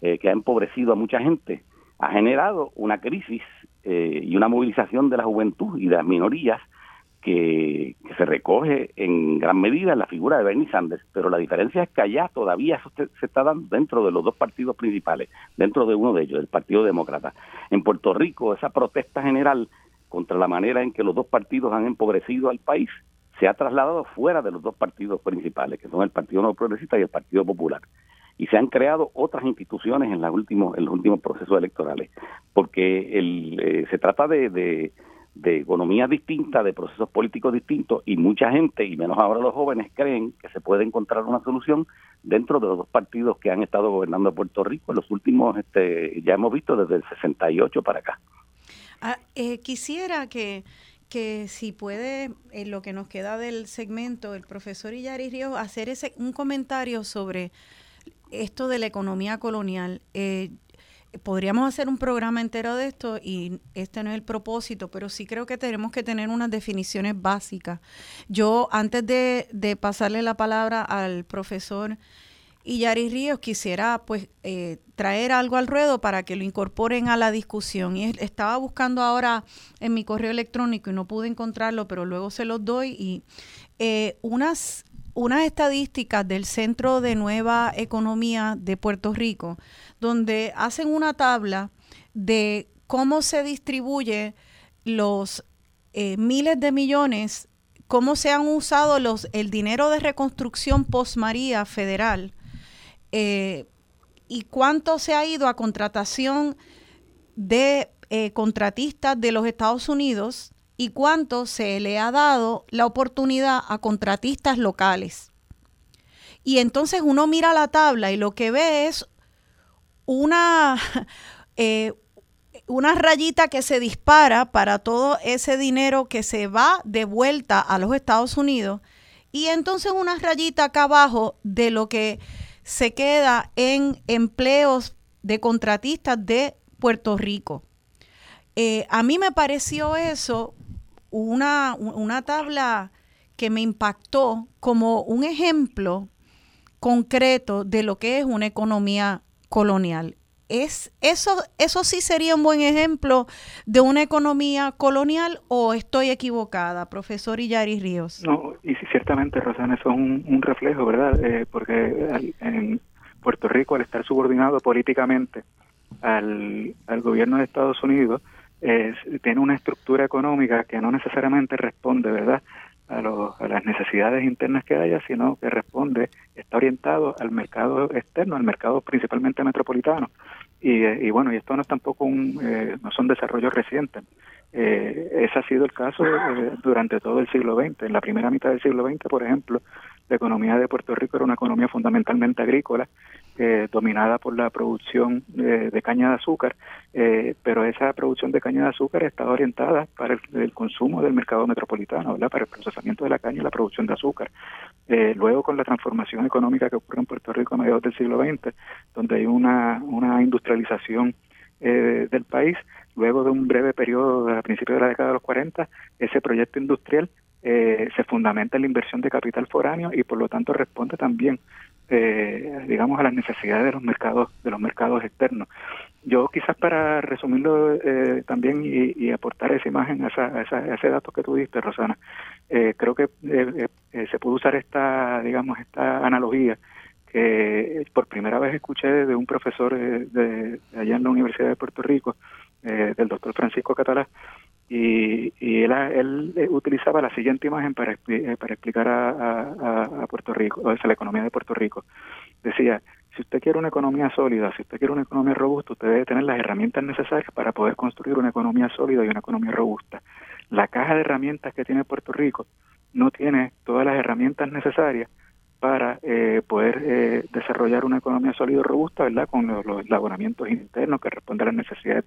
eh, que ha empobrecido a mucha gente, ha generado una crisis eh, y una movilización de la juventud y de las minorías que, se recoge en gran medida en la figura de Bernie Sanders, pero la diferencia es que allá todavía eso se está dando dentro de los dos partidos principales, dentro de uno de ellos, el Partido Demócrata. En Puerto Rico, esa protesta general contra la manera en que los dos partidos han empobrecido al país, se ha trasladado fuera de los dos partidos principales, que son el Partido No Progresista y el Partido Popular. Y se han creado otras instituciones en, últimos, en los últimos procesos electorales, porque el, eh, se trata de, de, de economías distintas, de procesos políticos distintos, y mucha gente, y menos ahora los jóvenes, creen que se puede encontrar una solución dentro de los dos partidos que han estado gobernando Puerto Rico en los últimos, este, ya hemos visto desde el 68 para acá. Ah, eh, quisiera que, que si puede, en lo que nos queda del segmento, el profesor Illaris Ríos, hacer ese, un comentario sobre esto de la economía colonial. Eh, podríamos hacer un programa entero de esto y este no es el propósito, pero sí creo que tenemos que tener unas definiciones básicas. Yo, antes de, de pasarle la palabra al profesor y Yari Ríos quisiera pues eh, traer algo al ruedo para que lo incorporen a la discusión. Y estaba buscando ahora en mi correo electrónico y no pude encontrarlo, pero luego se los doy. Y eh, unas, unas estadísticas del Centro de Nueva Economía de Puerto Rico, donde hacen una tabla de cómo se distribuye los eh, miles de millones, cómo se han usado los, el dinero de reconstrucción post María federal eh, y cuánto se ha ido a contratación de eh, contratistas de los Estados Unidos y cuánto se le ha dado la oportunidad a contratistas locales. Y entonces uno mira la tabla y lo que ve es una, eh, una rayita que se dispara para todo ese dinero que se va de vuelta a los Estados Unidos y entonces una rayita acá abajo de lo que se queda en empleos de contratistas de Puerto Rico. Eh, a mí me pareció eso una, una tabla que me impactó como un ejemplo concreto de lo que es una economía colonial. ¿Es, eso, ¿Eso sí sería un buen ejemplo de una economía colonial o estoy equivocada, profesor Illari Ríos? No, y ciertamente, Rosana, eso es un, reflejo, ¿verdad? Eh, porque en Puerto Rico, al estar subordinado políticamente al, al gobierno de Estados Unidos, tiene una estructura económica que no necesariamente responde, ¿verdad?, a, las necesidades internas que haya, sino que responde, está orientado al mercado externo, al mercado principalmente metropolitano. Y, eh, bueno, y esto no es tampoco un, eh, no son desarrollos recientes. Eh, ese ha sido el caso eh, durante todo el siglo XX. En la primera mitad del siglo XX, por ejemplo, la economía de Puerto Rico era una economía fundamentalmente agrícola, eh, dominada por la producción de caña de azúcar, pero esa producción de caña de azúcar estaba orientada para el, consumo del mercado metropolitano, para el procesamiento de la caña y la producción de azúcar. Luego, con la transformación económica que ocurre en Puerto Rico a mediados del siglo XX, donde hay una, una industrialización del país, luego de un breve periodo a principios de la década de los 40, ese proyecto industrial eh, se fundamenta en la inversión de capital foráneo y por lo tanto responde también eh, digamos a las necesidades de los mercados de los mercados externos. Yo quizás para resumirlo eh, también y, aportar esa imagen a, ese dato que tú diste Rosana creo que se puede usar esta digamos esta analogía que por primera vez escuché de un profesor de allá en la Universidad de Puerto Rico eh, del doctor Francisco Catalá, Y, y él, él, eh, utilizaba la siguiente imagen para, eh, para explicar a, a Puerto Rico, o sea, la economía de Puerto Rico. Decía, si usted quiere una economía sólida, si usted quiere una economía robusta, usted debe tener las herramientas necesarias para poder construir una economía sólida y una economía robusta. La caja de herramientas que tiene Puerto Rico no tiene todas las herramientas necesarias para eh, poder eh, desarrollar una economía sólida y robusta, ¿verdad? Con los, los internos que responden a las necesidades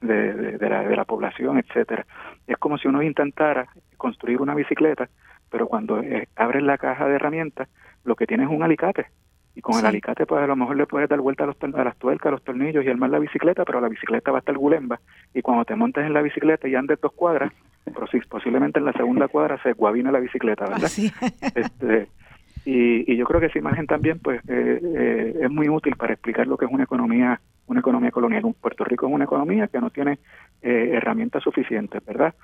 de, de, la, de la población, etcétera. Es como si uno intentara construir una bicicleta, pero cuando eh, abres la caja de herramientas, lo que tiene es un alicate. Y con el alicate, pues a lo mejor le puedes dar vuelta a, los, a las tuercas, a los tornillos y armar la bicicleta, pero la bicicleta va a estar gulemba. Y cuando te montes en la bicicleta y andes dos cuadras, posiblemente en la segunda cuadra se guabina la bicicleta, ¿verdad? Este, y, y, yo creo que esa imagen también pues eh, eh, es muy útil para explicar lo que es una economía una economía colonial. Puerto Rico es una economía que no tiene eh, herramientas suficientes, ¿verdad?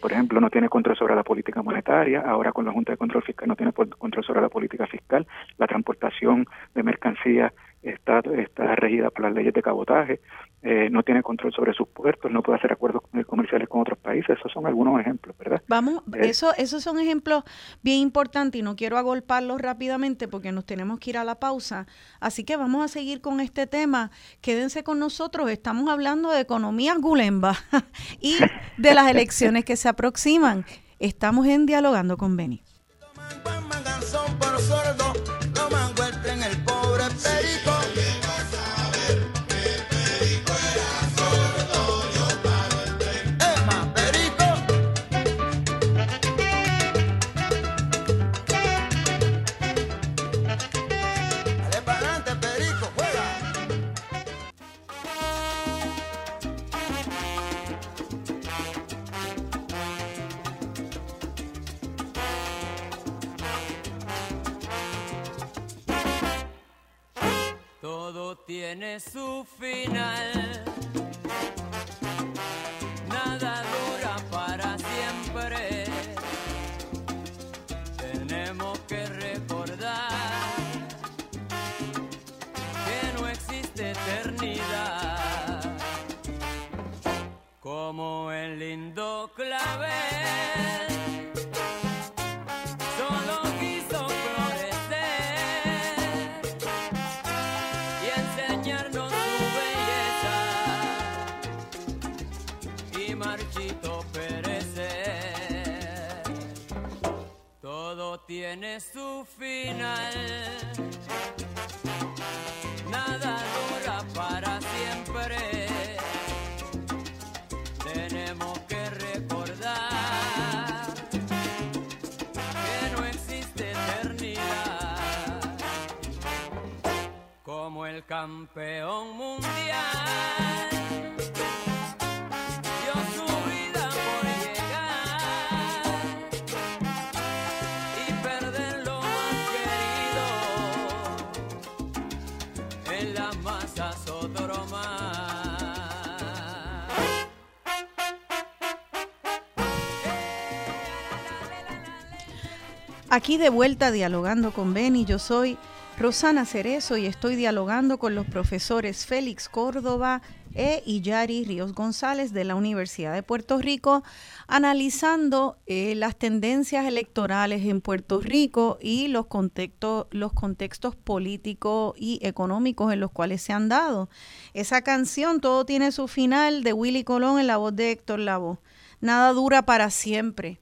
por ejemplo, no tiene control sobre la política monetaria, ahora con la Junta de Control Fiscal no tiene control sobre la política fiscal, la transportación de mercancías está, está regida por las leyes de cabotaje, eh, no tiene control sobre sus puertos, no puede hacer acuerdos comerciales con otros países. Esos son algunos ejemplos, ¿verdad? Vamos, eh, eso, esos son ejemplos bien importantes y no quiero agolparlos rápidamente porque nos tenemos que ir a la pausa. Así que vamos a seguir con este tema. Quédense con nosotros. Estamos hablando de economía gulemba y de las elecciones que se aproximan. Estamos en Dialogando con Beni. Tiene su final. Nada dura para siempre. Tenemos que recordar que no existe eternidad. Como el lindo clavel. Tiene su final. Nada dura para siempre. Tenemos que recordar que no existe eternidad. Como el campeón mundial. Aquí de vuelta dialogando con Beni, yo soy Rosana Cerezo y estoy dialogando con los profesores Félix Córdoba e Iyari Ríos González de la Universidad de Puerto Rico, analizando eh, las tendencias electorales en Puerto Rico y los contextos, los contextos políticos y económicos en los cuales se han dado. Esa canción, Todo tiene su final, de Willy Colón en la voz de Héctor Lavoe. Nada dura para siempre.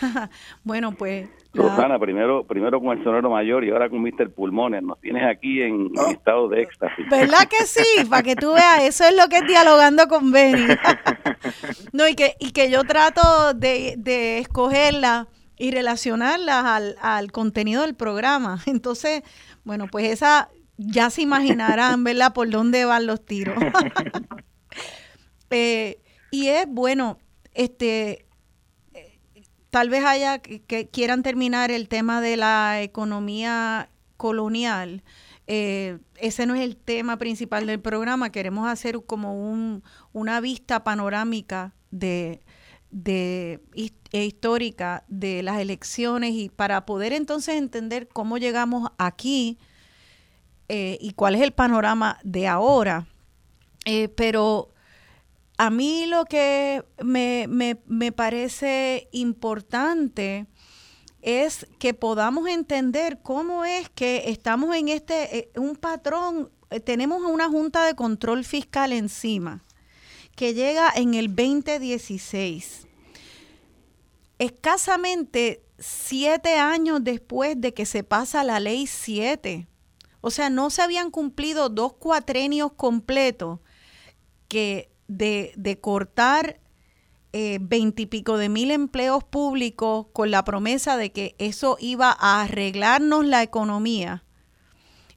bueno, pues Rosana, primero, primero con el sonoro mayor y ahora con Mr. Pulmones. Nos tienes aquí en, estado de éxtasis. ¿Verdad que sí? Para que tú veas, eso es lo que es dialogando con Benny. no, y que, y que yo trato de, de escogerla y relacionarla al, al contenido del programa. Entonces, bueno, pues esa ya se imaginarán, ¿verdad? Por dónde van los tiros. Eh, y es bueno, este, tal vez haya que, quieran terminar el tema de la economía colonial. Eh, ese no es el tema principal del programa. Queremos hacer como un, una vista panorámica de, de e histórica de las elecciones y para poder entonces entender cómo llegamos aquí eh, y cuál es el panorama de ahora. Eh, pero a mí lo que me, me, me parece importante es que podamos entender cómo es que estamos en este, eh, un patrón, eh, tenemos una junta de control fiscal encima que llega en el 2016. Escasamente siete años después de que se pasa la ley 7. O sea, no se habían cumplido dos cuatrenios completos que de, cortar eh, veintipico de mil empleos públicos con la promesa de que eso iba a arreglarnos la economía.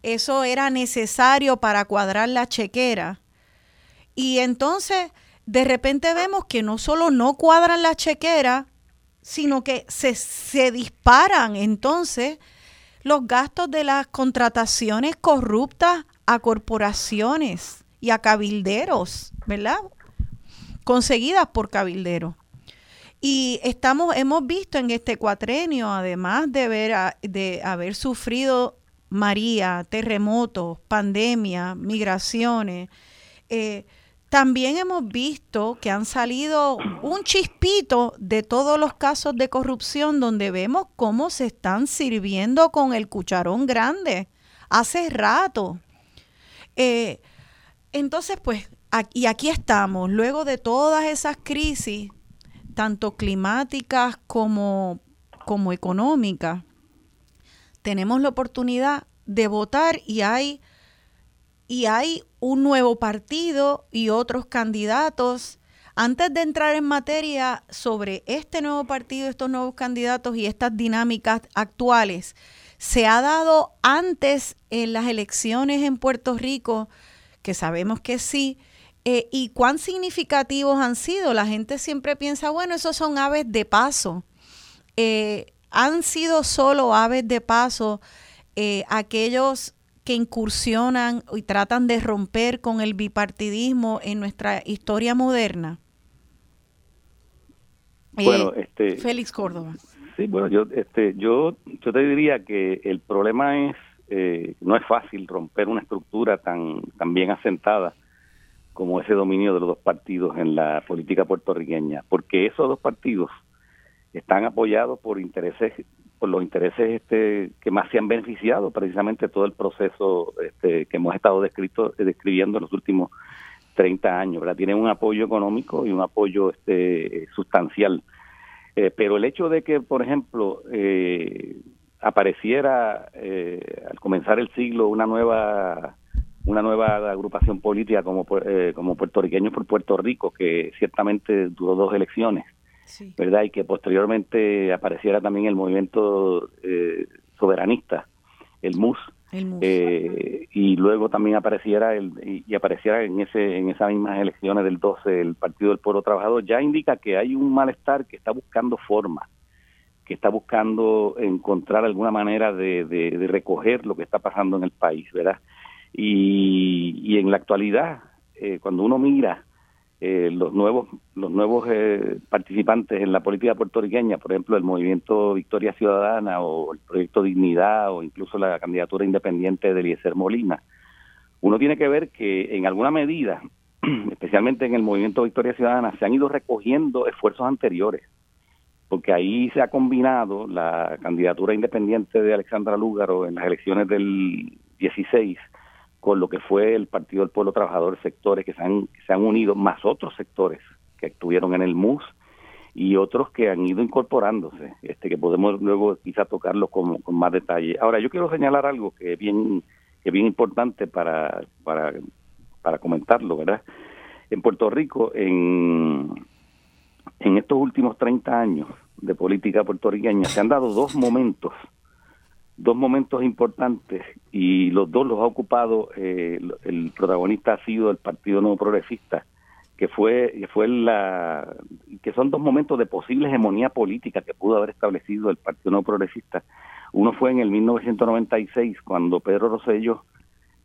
Eso era necesario para cuadrar la chequera. Y entonces, de repente vemos que no solo no cuadran la chequera, sino que se, se disparan entonces los gastos de las contrataciones corruptas a corporaciones y a cabilderos, ¿verdad? conseguidas por cabilderos. Y estamos, hemos visto en este cuatrenio, además de, ver, de haber sufrido María, terremotos, pandemia, migraciones, eh, también hemos visto que han salido un chispito de todos los casos de corrupción donde vemos cómo se están sirviendo con el cucharón grande hace rato. Eh, entonces, pues y aquí estamos, luego de todas esas crisis, tanto climáticas como, como económicas, tenemos la oportunidad de votar y hay, y hay un nuevo partido y otros candidatos. Antes de entrar en materia sobre este nuevo partido, estos nuevos candidatos y estas dinámicas actuales, se ha dado antes en las elecciones en Puerto Rico, que sabemos que sí, eh, y cuán significativos han sido. La gente siempre piensa, bueno, esos son aves de paso. Eh, han sido solo aves de paso eh, aquellos que incursionan y tratan de romper con el bipartidismo en nuestra historia moderna. Bueno, este, Félix Córdoba. Sí, bueno, yo, este, yo, yo te diría que el problema es, no es fácil romper una estructura tan, tan bien asentada como ese dominio de los dos partidos en la política puertorriqueña, porque esos dos partidos están apoyados por intereses por los intereses este, que más se han beneficiado precisamente todo el proceso este, que hemos estado descrito, describiendo en los últimos 30 años. Tienen un apoyo económico y un apoyo este, sustancial. Eh, pero el hecho de que, por ejemplo, eh, apareciera eh, al comenzar el siglo una nueva una nueva agrupación política como, eh, como puertorriqueños por Puerto Rico, que ciertamente duró dos elecciones, ¿verdad? Y que posteriormente apareciera también el movimiento eh, soberanista, el MUS, eh, y luego también apareciera el, y, apareciera en ese en esas mismas elecciones del 12 el Partido del Pueblo Trabajador, ya indica que hay un malestar que está buscando forma que está buscando encontrar alguna manera de, de recoger lo que está pasando en el país, ¿verdad? Y, en la actualidad, eh, cuando uno mira eh, los nuevos los nuevos eh, participantes en la política puertorriqueña, por ejemplo, el movimiento Victoria Ciudadana o el proyecto Dignidad o incluso la candidatura independiente de Eliezer Molina, uno tiene que ver que en alguna medida, especialmente en el movimiento Victoria Ciudadana, se han ido recogiendo esfuerzos anteriores, porque ahí se ha combinado la candidatura independiente de Alexandra Lúgaro en las elecciones del 16 con lo que fue el Partido del Pueblo Trabajador, sectores que se han, se han unido, más otros sectores que estuvieron en el MUS y otros que han ido incorporándose, este que podemos luego quizá tocarlo con, con más detalle. Ahora, yo quiero señalar algo que es bien, que es bien importante para, para, para comentarlo, ¿verdad? En Puerto Rico, en, en estos últimos 30 años de política puertorriqueña, se han dado dos momentos dos momentos importantes y los dos los ha ocupado eh, el protagonista ha sido el Partido Nuevo Progresista que fue que fue la que son dos momentos de posible hegemonía política que pudo haber establecido el Partido Nuevo Progresista. Uno fue en el 1996 cuando Pedro Rosselló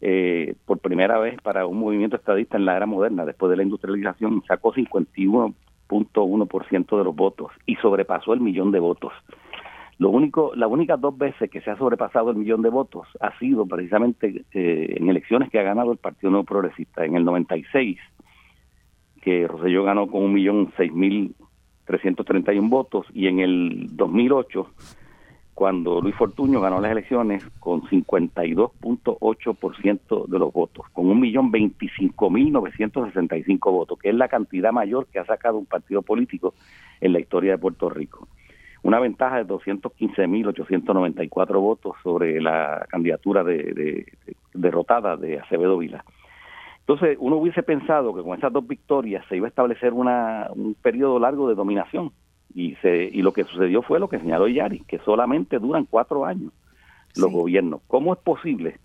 eh, por primera vez para un movimiento estadista en la era moderna después de la industrialización sacó 51.1% de los votos y sobrepasó el millón de votos lo único, las únicas dos veces que se ha sobrepasado el millón de votos ha sido precisamente eh, en elecciones que ha ganado el Partido Nuevo Progresista. En el 96 que Rosselló ganó con un millón seis votos y en el 2008 cuando Luis Fortuño ganó las elecciones con 52.8% de los votos, con un millón veinticinco mil novecientos sesenta y cinco votos, que es la cantidad mayor que ha sacado un partido político en la historia de Puerto Rico. Una ventaja de 215 mil 894 votos sobre la candidatura de, de- de- derrotada de Acevedo Vila. Entonces, uno hubiese pensado que con esas dos victorias se iba a establecer una, un periodo largo de dominación y se y lo que sucedió fue lo que señaló Yari, que solamente duran cuatro años los Sí. gobiernos. ¿Cómo es posible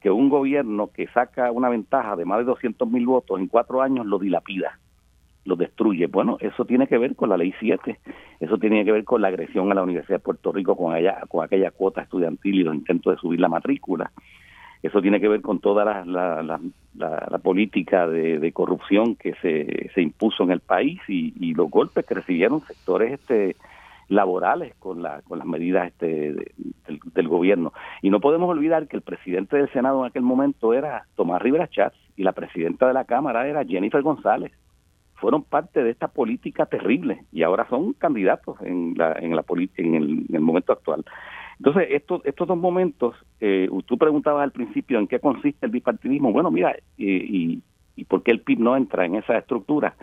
que un gobierno que saca una ventaja de más de 200 mil votos en cuatro años lo dilapida, lo destruye? Bueno, eso tiene que ver con la ley 7, eso tiene que ver con la agresión a la Universidad de Puerto Rico con, aquella cuota estudiantil y los intentos de subir la matrícula. Eso tiene que ver con toda la, política de, corrupción que se, impuso en el país y, los golpes que recibieron sectores este laborales con la con las medidas este de- del, del gobierno y no podemos olvidar que el presidente del senado en aquel momento era Tomás Rivera Chats y la presidenta de la cámara era Jennifer González fueron parte de esta política terrible y ahora son candidatos en la en la en el, en el momento actual entonces, estos, estos dos momentos, eh, tú preguntabas al principio en qué consiste el bipartidismo. Bueno, mira, y, y, y por qué el PIB no entra en esa estructura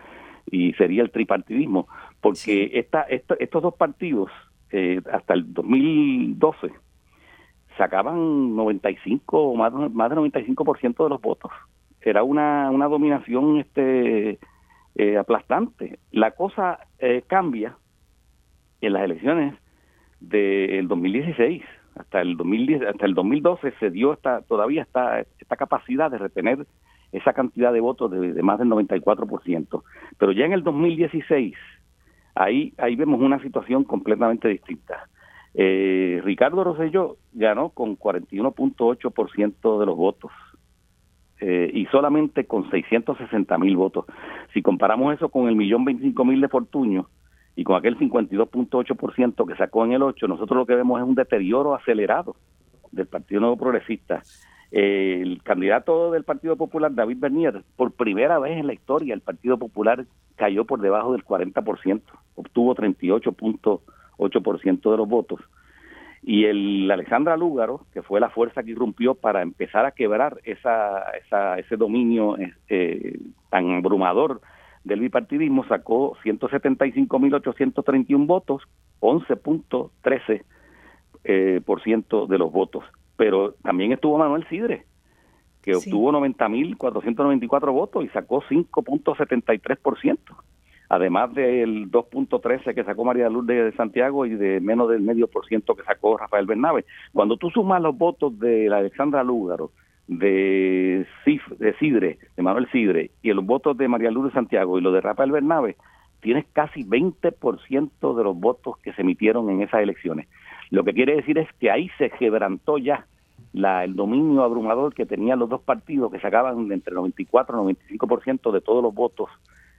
y sería el tripartidismo. Porque Sí. esta, esta- estos dos partidos, eh, hasta el 2012, sacaban 95 o más, más del 95% de los votos. Era una, una dominación este eh, aplastante. La cosa eh, cambia en las elecciones del 2016 hasta el 2010 hasta el 2012 se dio esta todavía esta esta capacidad de retener esa cantidad de votos de, más del 94%, pero ya en el 2016 ahí ahí vemos una situación completamente distinta. Eh, Ricardo Rosselló ganó con 41.8% de los votos eh, y solamente con 660 mil votos. Si comparamos eso con el millón 25 mil de Fortuño, y con aquel 52.8% que sacó en el 8, nosotros lo que vemos es un deterioro acelerado del Partido Nuevo Progresista. Eh, el candidato del Partido Popular, David Bernier, por primera vez en la historia, el Partido Popular cayó por debajo del 40%, obtuvo 38.8% de los votos. Y el Alexandra Lúgaro, que fue la fuerza que irrumpió para empezar a quebrar esa, esa, ese dominio eh, tan abrumador del bipartidismo sacó 175.831 votos, 11.13 eh, por ciento de los votos. Pero también estuvo Manuel Sidre, que Sí. obtuvo 90.494 votos y sacó 5.73%, además del 2.13 que sacó María Lourdes de Santiago y de menos del medio por ciento que sacó Rafael Bernabe. Cuando tú sumas los votos de la Alexandra Lúgaro, de, Cif- de Sidre, de Manuel Sidre, y los votos de María Lourdes Santiago y los de Rafael Bernabe, tienes casi 20% de los votos que se emitieron en esas elecciones. Lo que quiere decir es que ahí se quebrantó ya la, el dominio abrumador que tenían los dos partidos que sacaban entre 94 y 95% de todos los votos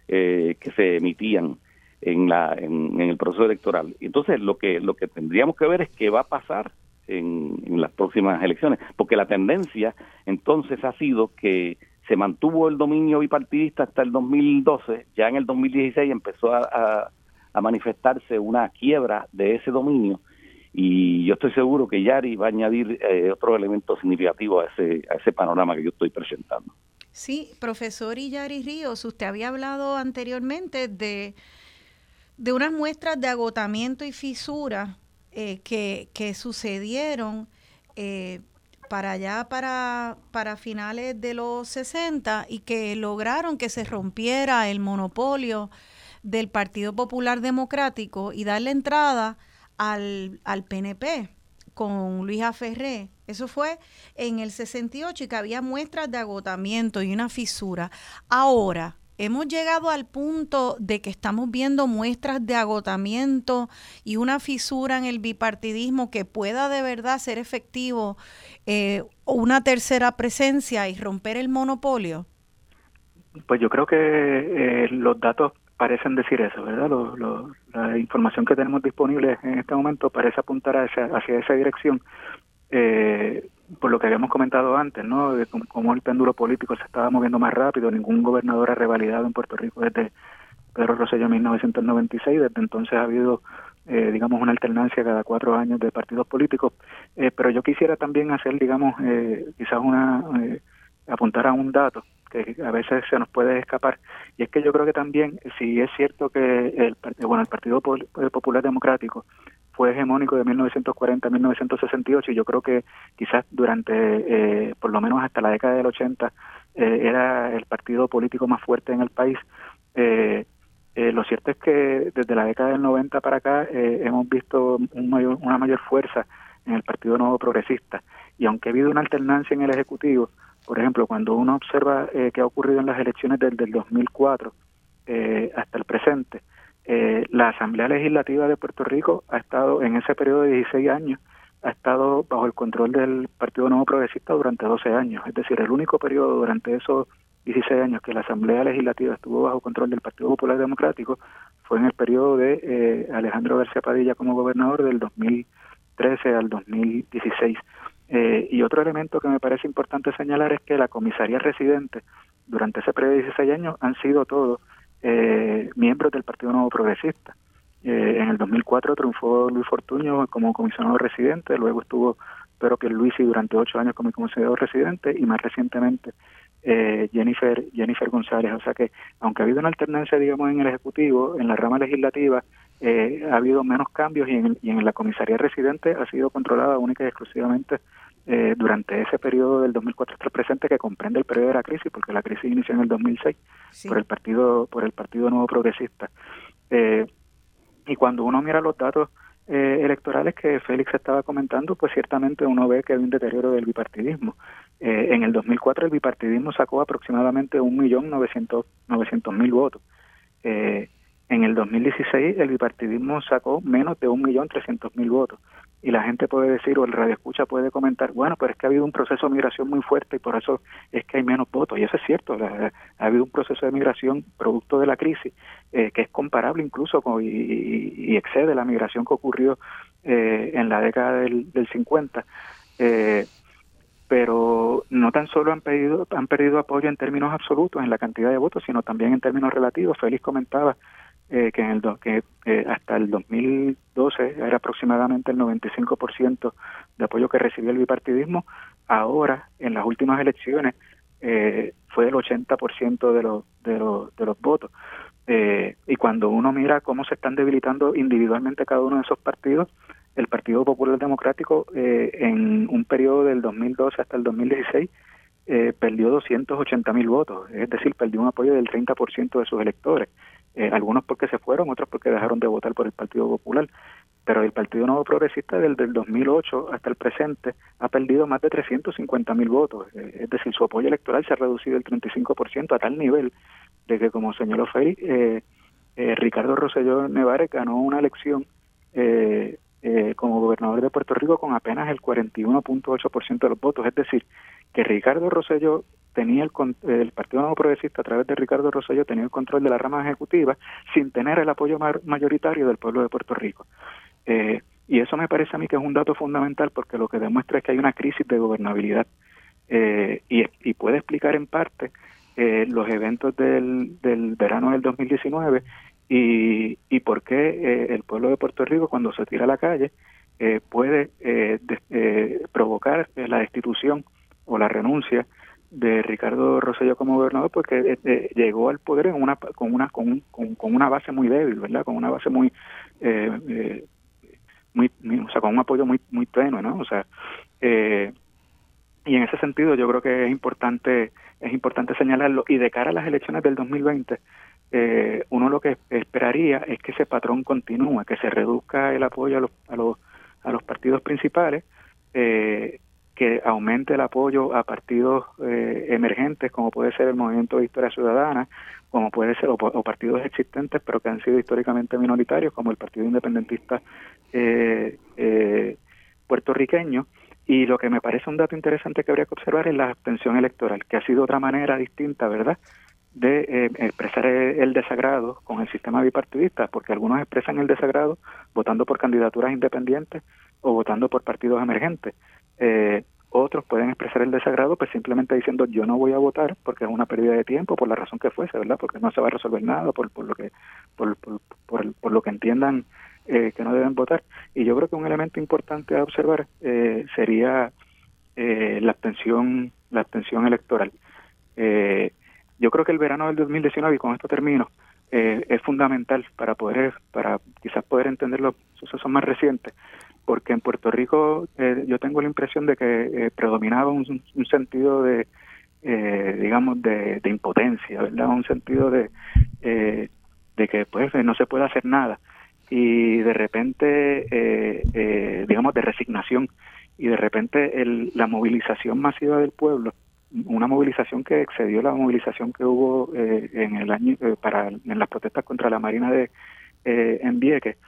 eh, que se emitían en, la, en, el proceso electoral. Entonces, lo que, lo que tendríamos que ver es qué va a pasar en, en las próximas elecciones, porque la tendencia entonces ha sido que se mantuvo el dominio bipartidista hasta el 2012, ya en el 2016 empezó a, a, a manifestarse una quiebra de ese dominio y yo estoy seguro que Yari va a añadir eh, otro elemento significativo a ese, a ese panorama que yo estoy presentando. Sí, profesor Iyari Ríos, usted había hablado anteriormente de, de unas muestras de agotamiento y fisura eh, que, que sucedieron eh, para allá, para, para finales de los 60 y que lograron que se rompiera el monopolio del Partido Popular Democrático y darle entrada al, al PNP con Luisa Ferré. Eso fue en el 68 y que había muestras de agotamiento y una fisura. Ahora, hemos llegado al punto de que estamos viendo muestras de agotamiento y una fisura en el bipartidismo que pueda de verdad ser efectivo eh, una tercera presencia y romper el monopolio. Pues yo creo que eh, los datos parecen decir eso, ¿verdad? Lo, lo, la información que tenemos disponible en este momento parece apuntar hacia, hacia esa dirección. Eh, por lo que habíamos comentado antes, ¿no? De cómo, el péndulo político se estaba moviendo más rápido, ningún gobernador ha revalidado en Puerto Rico desde Pedro Rosselló en 1996, desde entonces ha habido, eh, digamos, una alternancia cada cuatro años de partidos políticos, eh, pero yo quisiera también hacer, digamos, eh, quizás una, eh, apuntar a un dato que a veces se nos puede escapar, y es que yo creo que también, si es cierto que el, bueno, el Partido Pol- Popular Democrático fue hegemónico de 1940 a 1968 y yo creo que quizás durante, eh, por lo menos hasta la década del 80, eh, era el partido político más fuerte en el país. Eh, eh, lo cierto es que desde la década del 90 para acá eh, hemos visto un mayor, una mayor fuerza en el Partido Nuevo Progresista y aunque ha habido una alternancia en el Ejecutivo, por ejemplo, cuando uno observa eh, qué ha ocurrido en las elecciones del, del 2004 eh, hasta el presente, eh, la Asamblea Legislativa de Puerto Rico ha estado en ese periodo de 16 años, ha estado bajo el control del Partido Nuevo Progresista durante 12 años. Es decir, el único periodo durante esos 16 años que la Asamblea Legislativa estuvo bajo control del Partido Popular Democrático fue en el periodo de eh, Alejandro García Padilla como gobernador del 2013 al 2016. Eh, y otro elemento que me parece importante señalar es que la comisaría residente durante ese periodo de 16 años han sido todos eh, miembros del Partido Nuevo Progresista. Eh, en el 2004 triunfó Luis Fortuño como comisionado residente, luego estuvo Pedro Pierluisi durante ocho años como comisionado residente y más recientemente eh, Jennifer Jennifer González. O sea que, aunque ha habido una alternancia, digamos, en el Ejecutivo, en la rama legislativa, eh, ha habido menos cambios y en, y en la comisaría residente ha sido controlada única y exclusivamente eh, durante ese periodo del 2004 hasta el presente que comprende el periodo de la crisis, porque la crisis inició en el 2006 Sí. por el partido por el partido nuevo progresista. Eh, y cuando uno mira los datos eh, electorales que Félix estaba comentando pues ciertamente uno ve que hay un deterioro del bipartidismo. Eh, en el 2004 el bipartidismo sacó aproximadamente un millón novecientos mil votos. Eh, en el 2016 el bipartidismo sacó menos de un millón trescientos mil votos. Y la gente puede decir o el radio escucha puede comentar bueno pero es que ha habido un proceso de migración muy fuerte y por eso es que hay menos votos. Y eso es cierto la- ha habido un proceso de migración producto de la crisis eh, que es comparable incluso con, y, y- excede la migración que ocurrió eh, en la década del, del 50 eh, pero no tan solo han perdido, han perdido apoyo en términos absolutos en la cantidad de votos, sino también en términos relativos. Félix comentaba eh, que, en el que eh, hasta el 2012 era aproximadamente el 95% de apoyo que recibió el bipartidismo. Ahora, en las últimas elecciones, eh, fue el 80% de los, de, los, de los votos. Eh, y cuando uno mira cómo se están debilitando individualmente cada uno de esos partidos, el Partido Popular Democrático eh, en un periodo del 2012 hasta el 2016 eh, perdió 280 mil votos, es decir, perdió un apoyo del 30% de sus electores, eh, algunos porque se fueron, otros porque dejaron de votar por el Partido Popular, pero el Partido Nuevo Progresista del, del 2008 hasta el presente ha perdido más de 350 mil votos, eh, es decir, su apoyo electoral se ha reducido el 35% a tal nivel de que, como señaló Félix, eh, eh, Ricardo Rosselló Nevares ganó una elección eh, como gobernador de Puerto Rico con apenas el 41.8% de los votos. Es decir, que Ricardo Rosselló tenía el, el Partido Nuevo Progresista a través de Ricardo Rosselló tenía el control de la rama ejecutiva sin tener el apoyo ma- mayoritario del pueblo de Puerto Rico. Eh, y eso me parece a mí que es un dato fundamental porque lo que demuestra es que hay una crisis de gobernabilidad eh, y, y puede explicar en parte eh, los eventos del, del verano del 2019 y, y por qué eh, el pueblo de Puerto Rico cuando se tira a la calle puede de- provocar la destitución o la renuncia de Ricardo Rosselló como gobernador porque eh, eh, llegó al poder en una con una con, con, una base muy débil verdad con una base muy eh, eh, muy, o sea con un apoyo muy muy tenue no o sea y en ese sentido yo creo que es importante es importante señalarlo. Y de cara a las elecciones del 2020 eh, uno lo que esperaría es que ese patrón continúe que se reduzca el apoyo a los a los, a los partidos principales eh, que aumente el apoyo a partidos eh, emergentes como puede ser el Movimiento de Historia Ciudadana como puede ser o, partidos existentes pero que han sido históricamente minoritarios como el Partido Independentista eh, eh, puertorriqueño y lo que me parece un dato interesante que habría que observar es la abstención electoral, que ha sido otra manera distinta, ¿verdad?, de eh, expresar el desagrado con el sistema bipartidista, porque algunos expresan el desagrado votando por candidaturas independientes o votando por partidos emergentes. Eh, otros pueden expresar el desagrado pues simplemente diciendo yo no voy a votar porque es una pérdida de tiempo por la razón que fuese, ¿verdad? Porque no se va a resolver nada por, por lo que por, por, por, lo que entiendan eh, que no deben votar. Y yo creo que un elemento importante a observar eh, sería eh, la abstención la abstención electoral. Eh, yo creo que el verano del 2019 y con esto termino eh, es fundamental para poder para quizás poder entender los sucesos más recientes porque en Puerto Rico eh, yo tengo la impresión de que eh, predominaba un, sentido de, eh, digamos, de, de, impotencia, ¿verdad? Un sentido de, eh, de que pues no se puede hacer nada y de repente, eh, digamos, de resignación y de repente el, la movilización masiva del pueblo, una movilización que excedió la movilización que hubo en el año para en las protestas contra la Marina de en Vieques,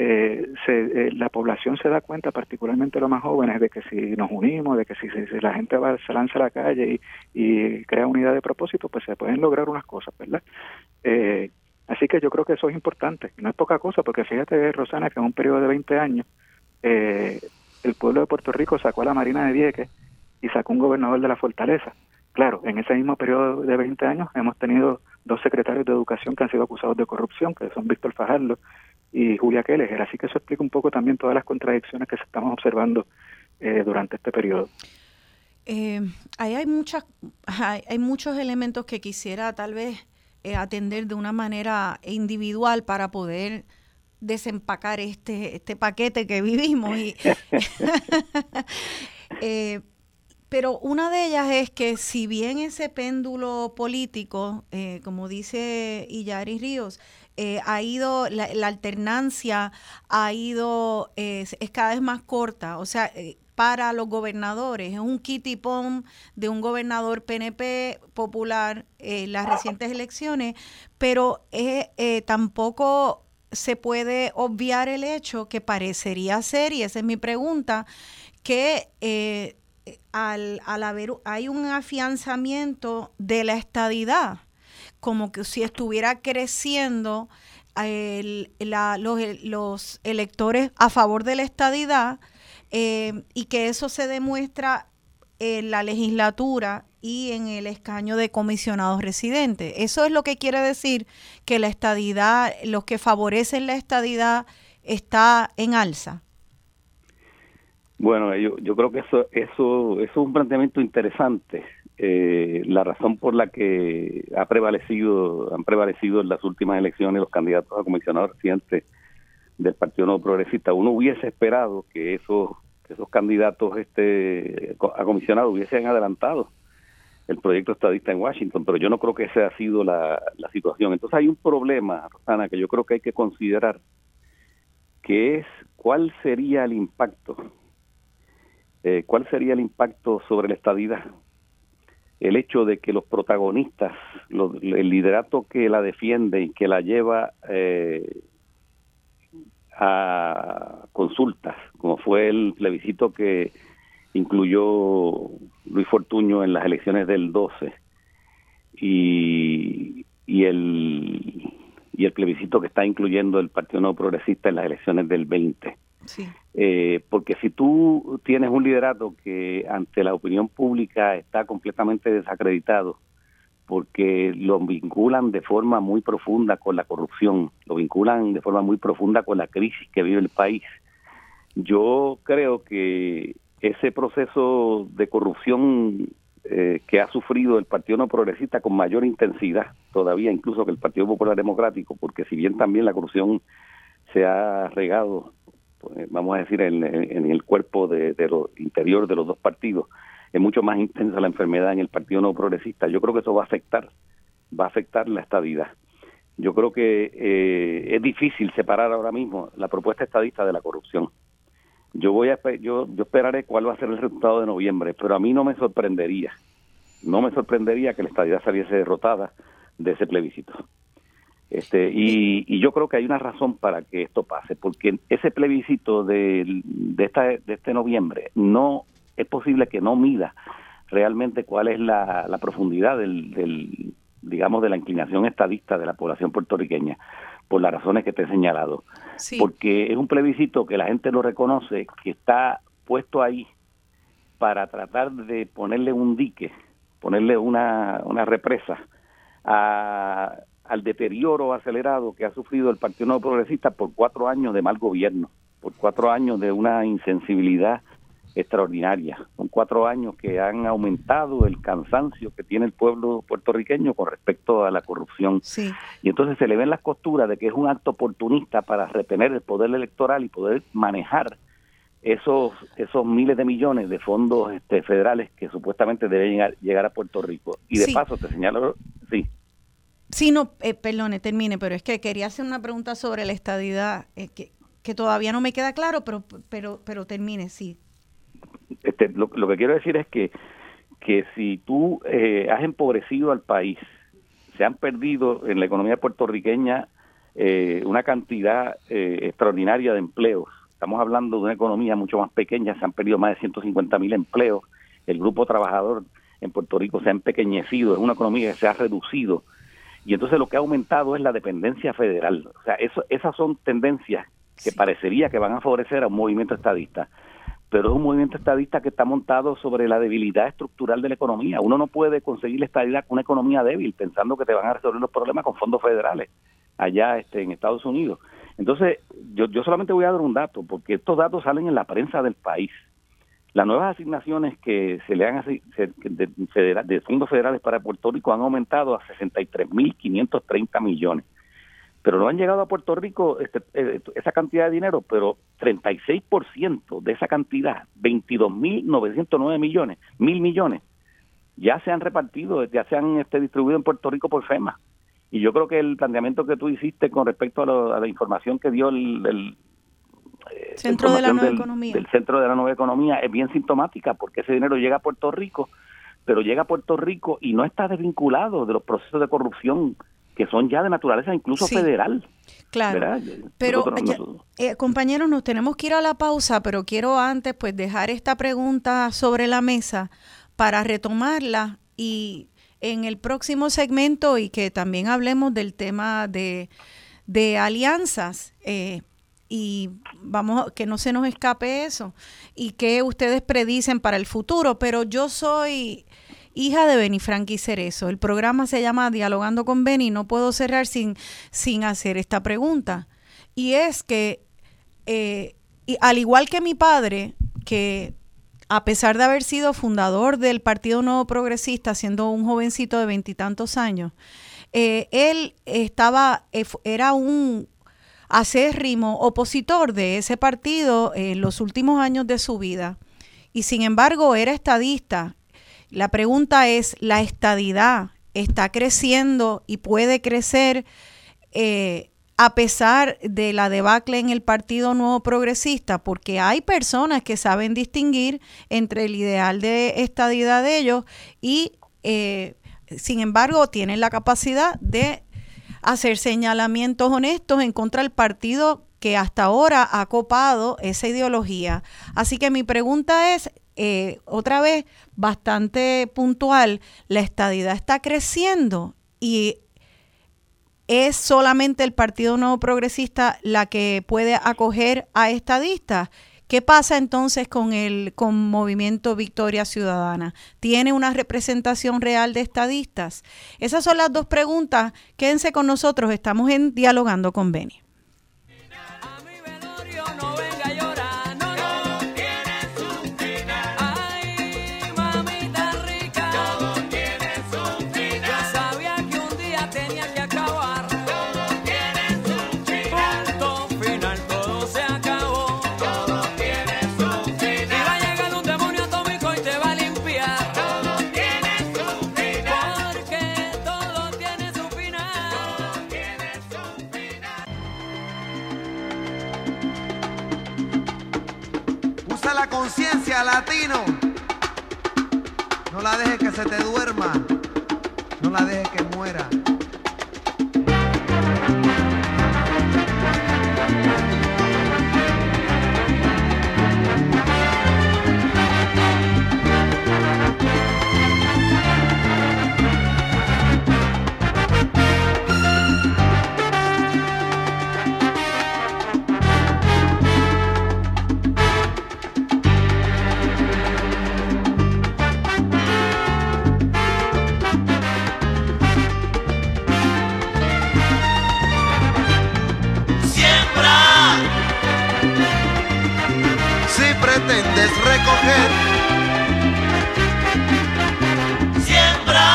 eh, se, eh, la población se da cuenta, particularmente los más jóvenes, de que si nos unimos, de que si, la gente va, se lanza a la calle y, y, crea unidad de propósito, pues se pueden lograr unas cosas, ¿verdad? Eh, así que yo creo que eso es importante. No es poca cosa, porque fíjate, Rosana, que en un periodo de 20 años, eh, el pueblo de Puerto Rico sacó a la Marina de Vieques y sacó un gobernador de la Fortaleza. Claro, en ese mismo periodo de 20 años hemos tenido dos secretarios de educación que han sido acusados de corrupción, que son Víctor Fajardo y Julia Keller. Así que eso explica un poco también todas las contradicciones que se estamos observando eh, durante este periodo. Eh, ahí hay muchas, hay, hay, muchos elementos que quisiera tal vez eh, atender de una manera individual para poder desempacar este, este paquete que vivimos. Y eh, pero una de ellas es que si bien ese péndulo político, como dice Illari Ríos, eh, ha ido, la, la, alternancia ha ido, eh, es cada vez más corta, o sea, eh, para los gobernadores, es un kitty pom de un gobernador PNP popular en las recientes elecciones, pero tampoco se puede obviar el hecho que parecería ser, y esa es mi pregunta, que al, al haber, hay un afianzamiento de la estadidad, como que si estuviera creciendo los, electores a favor de la estadidad eh, y que eso se demuestra en la legislatura y en el escaño de comisionados residentes. Eso es lo que quiere decir que la estadidad, los que favorecen la estadidad está en alza. Bueno, yo, yo creo que eso, eso, eso es un planteamiento interesante. Eh, la razón por la que ha prevalecido, han prevalecido en las últimas elecciones los candidatos a comisionado recientes del Partido Nuevo Progresista. Uno hubiese esperado que esos, esos candidatos este, a comisionado hubiesen adelantado el proyecto estadista en Washington, pero yo no creo que esa ha sido la, la situación. Entonces hay un problema, Rosana, que yo creo que hay que considerar, que es cuál sería el impacto eh, ¿cuál sería el impacto sobre la estadidad? El hecho de que los protagonistas, el liderato que la defiende y que la lleva eh, a consultas, como fue el plebiscito que incluyó Luis Fortuño en las elecciones del 12 y, y el y el plebiscito que está incluyendo el Partido No Progresista en las elecciones del 20 Eh, porque si tú tienes un liderato que ante la opinión pública está completamente desacreditado, porque lo vinculan de forma muy profunda con la corrupción, lo vinculan de forma muy profunda con la crisis que vive el país. Yo creo que ese proceso de corrupción eh, que ha sufrido el Partido No Progresista con mayor intensidad todavía incluso que el Partido Popular Democrático, porque si bien también la corrupción se ha regado vamos a decir, en, el cuerpo de, de, lo interior de los dos partidos. Es mucho más intensa la enfermedad en el Partido No Progresista. Yo creo que eso va a afectar, va a afectar la estadidad. Yo creo que eh, es difícil separar ahora mismo la propuesta estadista de la corrupción. Yo voy a yo, yo esperaré cuál va a ser el resultado de noviembre, pero a mí no me sorprendería, no me sorprendería que la estadidad saliese derrotada de ese plebiscito. Este, y, y, yo creo que hay una razón para que esto pase, porque ese plebiscito de, de, esta, de este noviembre no es posible que no mida realmente cuál es la, la profundidad del, del, digamos, de la inclinación estadista de la población puertorriqueña, por las razones que te he señalado. Sí. Porque es un plebiscito que la gente lo reconoce, que está puesto ahí para tratar de ponerle un dique, ponerle una, una represa a, al deterioro acelerado que ha sufrido el Partido Nuevo Progresista por cuatro años de mal gobierno, por cuatro años de una insensibilidad extraordinaria. Son cuatro años que han aumentado el cansancio que tiene el pueblo puertorriqueño con respecto a la corrupción. Sí. Y entonces se le ven las costuras de que es un acto oportunista para retener el poder electoral y poder manejar esos esos miles de millones de fondos este, federales que supuestamente deben llegar, llegar a Puerto Rico. Y de Sí. paso te señalo, sí, Sí, no, eh, perdone, termine, pero es que quería hacer una pregunta sobre la estadidad, eh, que, que todavía no me queda claro, pero, pero, pero termine, sí. este, lo, que quiero decir es que, que si tú eh, has empobrecido al país, se han perdido en la economía puertorriqueña eh, una cantidad extraordinaria de empleos. Estamos hablando de una economía mucho más pequeña, se han perdido más de 150 mil empleos. El grupo trabajador en Puerto Rico se ha empequeñecido, es una economía que se ha reducido. Y entonces lo que ha aumentado es la dependencia federal. O sea, eso, esas son tendencias que Sí. parecería que van a favorecer a un movimiento estadista pero es un movimiento estadista que está montado sobre la debilidad estructural de la economía. Uno no puede conseguir la estabilidad con una economía débil pensando que te van a resolver los problemas con fondos federales allá este, en Estados Unidos. Entonces, yo, yo solamente voy a dar un dato, porque estos datos salen en la prensa del país. Las nuevas asignaciones que se le han de, federa- de fondos federales para Puerto Rico han aumentado a 63.530 millones pero no han llegado a Puerto Rico este, eh, esa cantidad de dinero, pero 36% de esa cantidad, 22.909 millones, mil millones, ya se han repartido, ya se han este, distribuido en Puerto Rico por FEMA. Y yo creo que el planteamiento que tú hiciste con respecto a, lo- a la información que dio el, el, eh, Centro de la Nueva del- Economía. del Centro de la Nueva Economía es bien sintomática porque ese dinero llega a Puerto Rico, pero llega a Puerto Rico y no está desvinculado de los procesos de corrupción que son ya de naturaleza incluso Sí. federal. Claro. ¿verdad? Pero, Nosotros- ya- nosotros- eh, compañeros, nos tenemos que ir a la pausa, pero quiero antes pues dejar esta pregunta sobre la mesa para retomarla y en el próximo segmento y que también hablemos del tema de, de alianzas eh, y vamos, que no se nos escape eso y que ustedes predicen para el futuro, pero yo soy hija de Beni Frankie Cerezo. El programa se llama Dialogando con Beni no puedo cerrar sin, sin hacer esta pregunta. Y es que, eh, al igual que mi padre, que a pesar de haber sido fundador del Partido Nuevo Progresista, siendo un jovencito de veintitantos años, eh, él estaba, eh, era un acérrimo opositor de ese partido en los últimos años de su vida. Y sin embargo era estadista. La pregunta es, ¿la estadidad está creciendo y puede crecer eh, a pesar de la debacle en el Partido Nuevo Progresista? Porque hay personas que saben distinguir entre el ideal de estadidad de ellos y, eh, sin embargo, tienen la capacidad de hacer señalamientos honestos en contra del partido que hasta ahora ha copado esa ideología. Así que mi pregunta es, eh, otra vez, bastante puntual, ¿la estadidad está creciendo y es solamente el Partido Nuevo Progresista la que puede acoger a estadistas? ¿Qué pasa entonces con el con Movimiento Victoria Ciudadana? ¿Tiene una representación real de estadistas? Esas son las dos preguntas. Quédense con nosotros, estamos en Dialogando con Beni. Latino. No la dejes que se te duerma. No la dejes que muera. Recoger, siembra.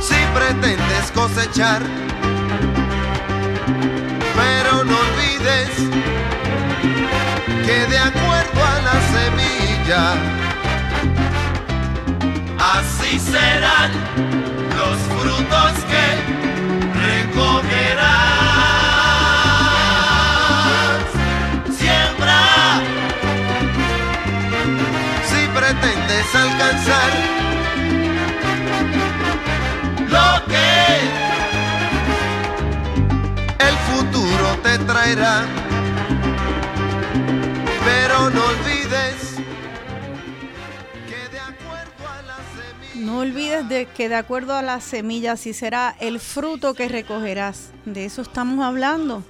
Si pretendes cosechar, pero no olvides que de acuerdo a la semilla, así serán los frutos que Pero no olvides que de acuerdo a la semilla. No olvides de que de acuerdo a las semillas, así será el fruto que recogerás. De eso estamos hablando.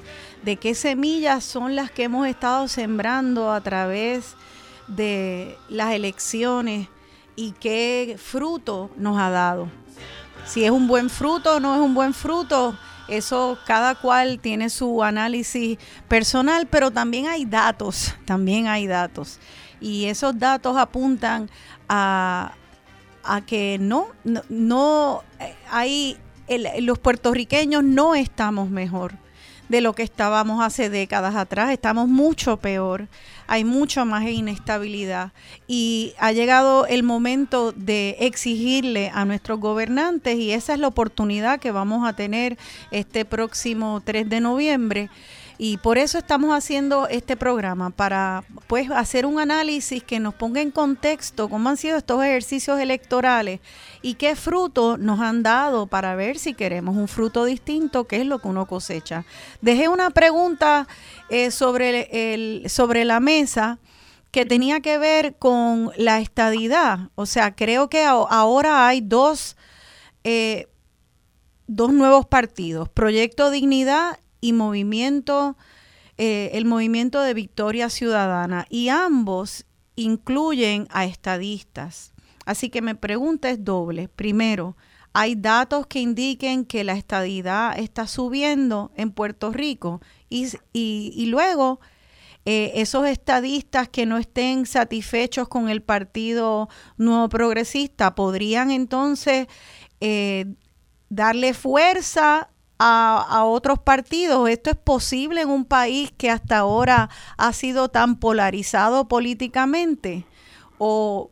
De qué semillas son las que hemos estado sembrando a través de las elecciones y qué fruto nos ha dado. Si es un buen fruto o no es un buen fruto, eso cada cual tiene su análisis personal, pero también hay datos, también hay datos. Y esos datos apuntan a, a que no, no, no, eh, hay, el- los puertorriqueños no estamos mejor de lo que estábamos hace décadas atrás, estamos mucho peor, hay mucho más inestabilidad. Y ha llegado el momento de exigirle a nuestros gobernantes y esa es la oportunidad que vamos a tener este próximo 3 de noviembre y por eso estamos haciendo este programa, para pues hacer un análisis que nos ponga en contexto cómo han sido estos ejercicios electorales y qué fruto nos han dado para ver si queremos un fruto distinto, qué es lo que uno cosecha. Dejé una pregunta eh, sobre, el, sobre la mesa que tenía que ver con la estadidad. O sea, creo que ahora hay dos, eh, dos nuevos partidos, Proyecto Dignidad y Movimiento, eh, el Movimiento de Victoria Ciudadana, y ambos incluyen a estadistas. Así que mi pregunta es doble. Primero, ¿hay datos que indiquen que la estadidad está subiendo en Puerto Rico? Y, y- luego, eh, esos estadistas que no estén satisfechos con el Partido Nuevo Progresista podrían entonces eh, darle fuerza a, a otros partidos. Esto es posible en un país que hasta ahora ha sido tan polarizado políticamente. O,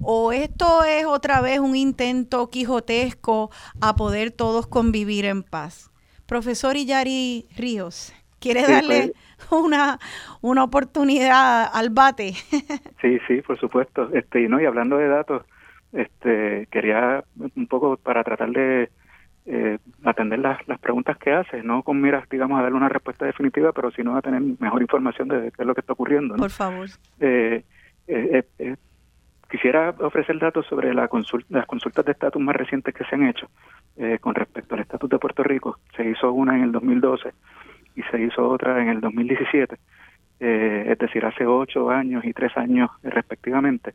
o esto es otra vez un intento quijotesco a poder todos convivir en paz. Profesor Iyari Ríos, ¿quiere darle una, una oportunidad al bate? Sí, sí, por supuesto. Este, y no, y hablando de datos, este, quería un poco para tratar de eh, atender las, las preguntas que haces, no con miras, digamos, a darle una respuesta definitiva, pero sino a tener mejor información de qué es lo que está ocurriendo. ¿no? Por favor. Eh, eh, eh, quisiera ofrecer datos sobre la consul- las consultas de estatus más recientes que se han hecho eh, con respecto al estatus de Puerto Rico. Se hizo una en el 2012 y se hizo otra en el 2017, eh, es decir, hace ocho años y tres años respectivamente.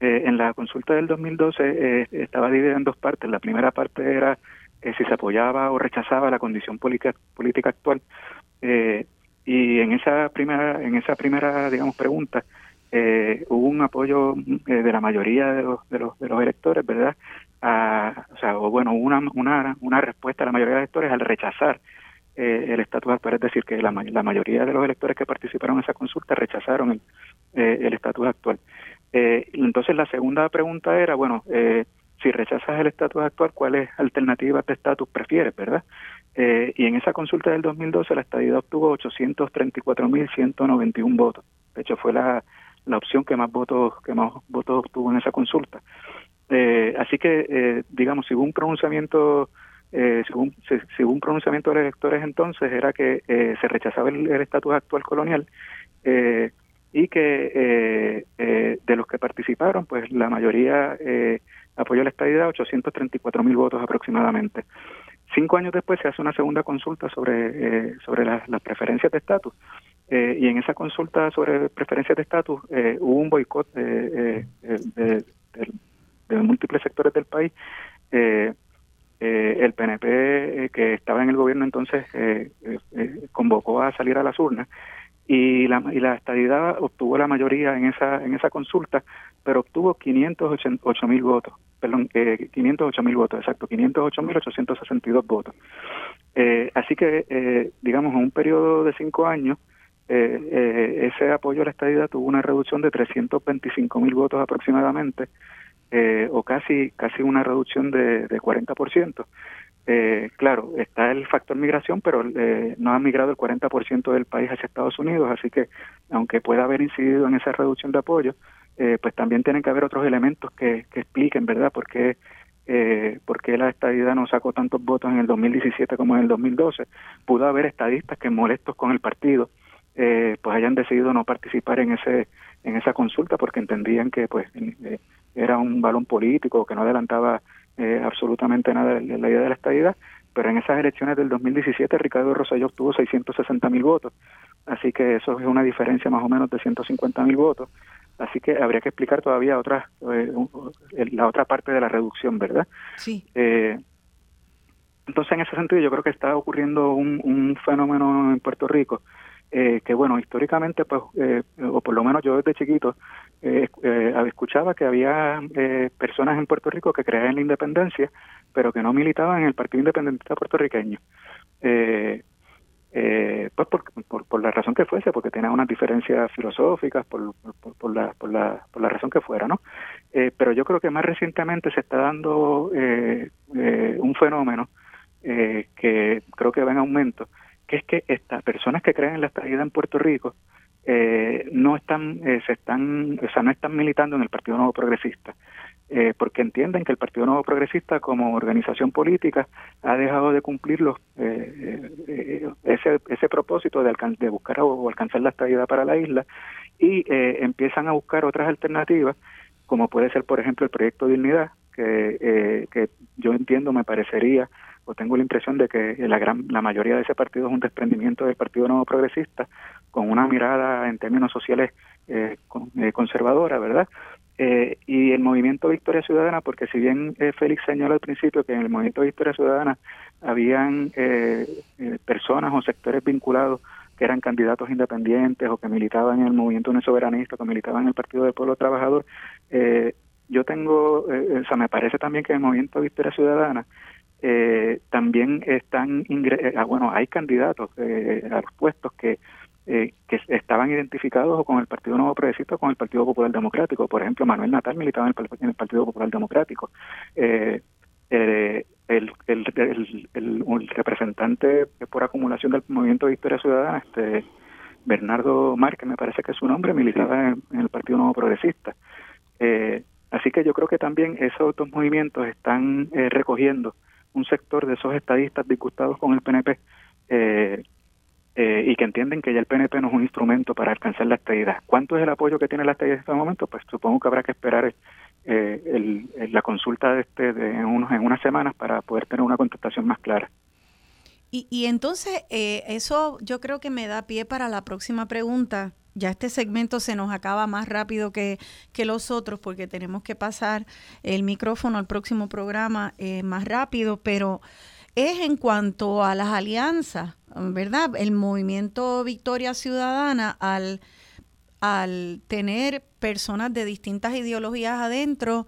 En la consulta del 2012 eh, estaba dividida en dos partes. La primera parte era eh, si se apoyaba o rechazaba la condición política, política actual. Eh, y en esa primera, en esa primera, digamos, pregunta, eh, hubo un apoyo eh, de la mayoría de los, de los, de los electores, ¿verdad? A, o sea, o bueno, una, una, una respuesta de la mayoría de los electores al rechazar eh, el estatus actual, es decir, que la, la mayoría de los electores que participaron en esa consulta rechazaron el eh, el estatus actual. Eh, entonces la segunda pregunta era, bueno, eh, si rechazas el estatus actual, ¿cuáles alternativas de estatus prefieres, verdad? Eh, y en esa consulta del 2012 la estadidad obtuvo 834.191 votos. De hecho, fue la, la opción que más votos que más votos obtuvo en esa consulta. Eh, así que, eh, digamos, si pronunciamiento, eh, según, se- si un pronunciamiento de los electores entonces, era que eh, se rechazaba el estatus actual colonial eh, y que eh, de los que participaron, pues la mayoría apoyó la estadidad, 834 mil votos aproximadamente. Cinco años después se hace una segunda consulta sobre, eh, sobre las, preferencias de estatus. Eh, y en esa consulta sobre preferencias de estatus eh, hubo un boicot eh, eh, de, de- de múltiples sectores del país. El PNP, que estaba en el gobierno entonces, convocó a salir a las urnas y la, y la estadidad obtuvo la mayoría en esa en esa consulta, pero obtuvo 508 mil votos, perdón, eh, 508 mil votos, exacto, 508 mil 862 votos. Eh, así que, eh, digamos, en un periodo de cinco años, eh, eh, ese apoyo a la estadidad tuvo una reducción de 325 mil votos aproximadamente, eh, o casi casi una reducción de, de 40%. Eh, claro, está el factor migración, pero eh, no ha migrado el 40% del país hacia Estados Unidos, así que aunque pueda haber incidido en esa reducción de apoyo, eh, pues también tienen que haber otros elementos que, que expliquen, ¿verdad?, por qué, eh, la estadidad no sacó tantos votos en el 2017 como en el 2012. Pudo haber estadistas que molestos con el partido, eh, pues hayan decidido no participar en ese en esa consulta porque entendían que pues eh, era un balón político que no adelantaba eh, absolutamente nada la idea de la estadidad, pero en esas elecciones del 2017 Ricardo Rosselló obtuvo 660 mil votos, así que eso es una diferencia más o menos de 150 mil votos, así que habría que explicar todavía otra, eh, la otra parte de la reducción, ¿verdad? Sí. Eh, entonces, en ese sentido, yo creo que está ocurriendo un, un fenómeno en Puerto Rico eh, que, bueno, históricamente, pues, eh, o por lo menos yo desde chiquito, eh, eh, escuchaba que había eh, personas en Puerto Rico que creían en la independencia, pero que no militaban en el Partido Independentista puertorriqueño. Eh, eh, pues por, por, por la razón que fuese, porque tenían unas diferencias filosóficas, por, por, la, la, por la razón que fuera, ¿no? Eh, pero yo creo que más recientemente se está dando eh, eh, un fenómeno eh, que creo que va en aumento, que es que estas personas que creen en la estabilidad en Puerto Rico eh, no están, se están, o sea, no están militando en el Partido Nuevo Progresista, eh, porque entienden que el Partido Nuevo Progresista como organización política ha dejado de cumplir los, eh, eh, ese, ese propósito de, alcan de buscar o alcanzar la estabilidad para la isla y eh, empiezan a buscar otras alternativas, como puede ser, por ejemplo, el proyecto Dignidad, que, eh, que yo entiendo, me parecería, o tengo la impresión de que la gran la mayoría de ese partido es un desprendimiento del Partido Nuevo Progresista, con una mirada en términos sociales eh, conservadora, ¿verdad? Eh, y el movimiento Victoria Ciudadana, porque si bien eh, Félix señaló al principio que en el movimiento Victoria Ciudadana habían eh, eh, personas o sectores vinculados que eran candidatos independientes o que militaban en el movimiento Unión Soberanista, que militaban en el Partido del Pueblo Trabajador, eh, yo tengo, o sea, me parece también que en el movimiento Victoria Ciudadana eh, también están, ingre ah, bueno, hay candidatos eh, a los puestos que eh, que estaban identificados o con el Partido Nuevo Progresista o con el Partido Popular Democrático. Por ejemplo, Manuel Natal militaba en el, en el Partido Popular Democrático. Eh, eh, el, el, el, el, representante por acumulación del Movimiento de Victoria Ciudadana, este Bernardo Márquez, me parece que es su nombre, militaba en, en el Partido Nuevo Progresista. Eh, así que yo creo que también esos dos movimientos están eh, recogiendo un sector de esos estadistas disgustados con el PNP eh, eh, y que entienden que ya el PNP no es un instrumento para alcanzar la estabilidad. ¿Cuánto es el apoyo que tiene la estabilidad en este momento? Pues supongo que habrá que esperar eh, la consulta de este en, unos, en unas semanas para poder tener una contestación más clara. Y, y entonces eh, eso yo creo que me da pie para la próxima pregunta. Ya este segmento se nos acaba más rápido que, que los otros porque tenemos que pasar el micrófono al próximo programa más rápido, pero es en cuanto a las alianzas, ¿verdad? El movimiento Victoria Ciudadana al, al tener personas de distintas ideologías adentro,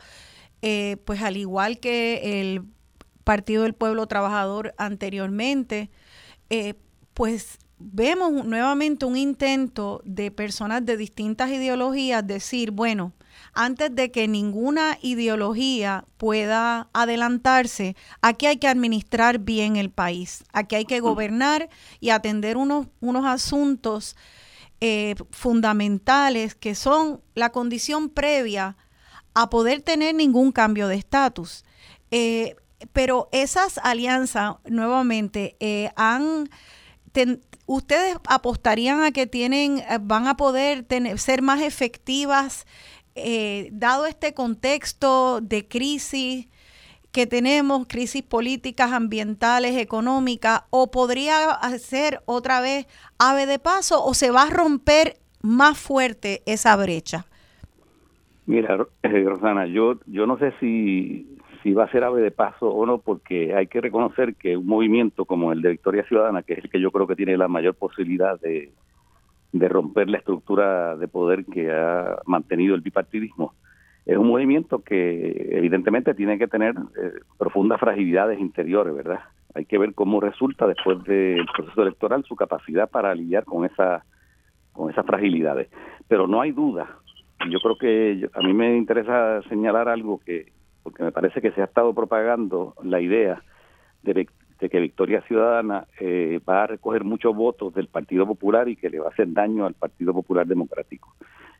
eh, pues al igual que el Partido del Pueblo Trabajador anteriormente, eh, pues vemos nuevamente un intento de personas de distintas ideologías decir, bueno, antes de que ninguna ideología pueda adelantarse, aquí hay que administrar bien el país, aquí hay que gobernar y atender unos, unos asuntos eh, fundamentales que son la condición previa a poder tener ningún cambio de estatus. Eh, pero esas alianzas, nuevamente, eh, han... Ten, ¿Ustedes apostarían a que tienen, van a poder tener, ser más efectivas eh, dado este contexto de crisis que tenemos, crisis políticas, ambientales, económicas, o podría ser otra vez ave de paso o se va a romper más fuerte esa brecha? Mira, eh, Rosana, yo, yo no sé si, si va a ser ave de paso o no, porque hay que reconocer que un movimiento como el de Victoria Ciudadana, que es el que yo creo que tiene la mayor posibilidad de, de romper la estructura de poder que ha mantenido el bipartidismo. Es un movimiento que evidentemente tiene que tener eh, profundas fragilidades interiores, ¿verdad? Hay que ver cómo resulta después del proceso electoral su capacidad para lidiar con esa con esas fragilidades. Pero no hay duda. Yo creo que a mí me interesa señalar algo que porque me parece que se ha estado propagando la idea de, de que Victoria Ciudadana eh, va a recoger muchos votos del Partido Popular y que le va a hacer daño al Partido Popular Democrático.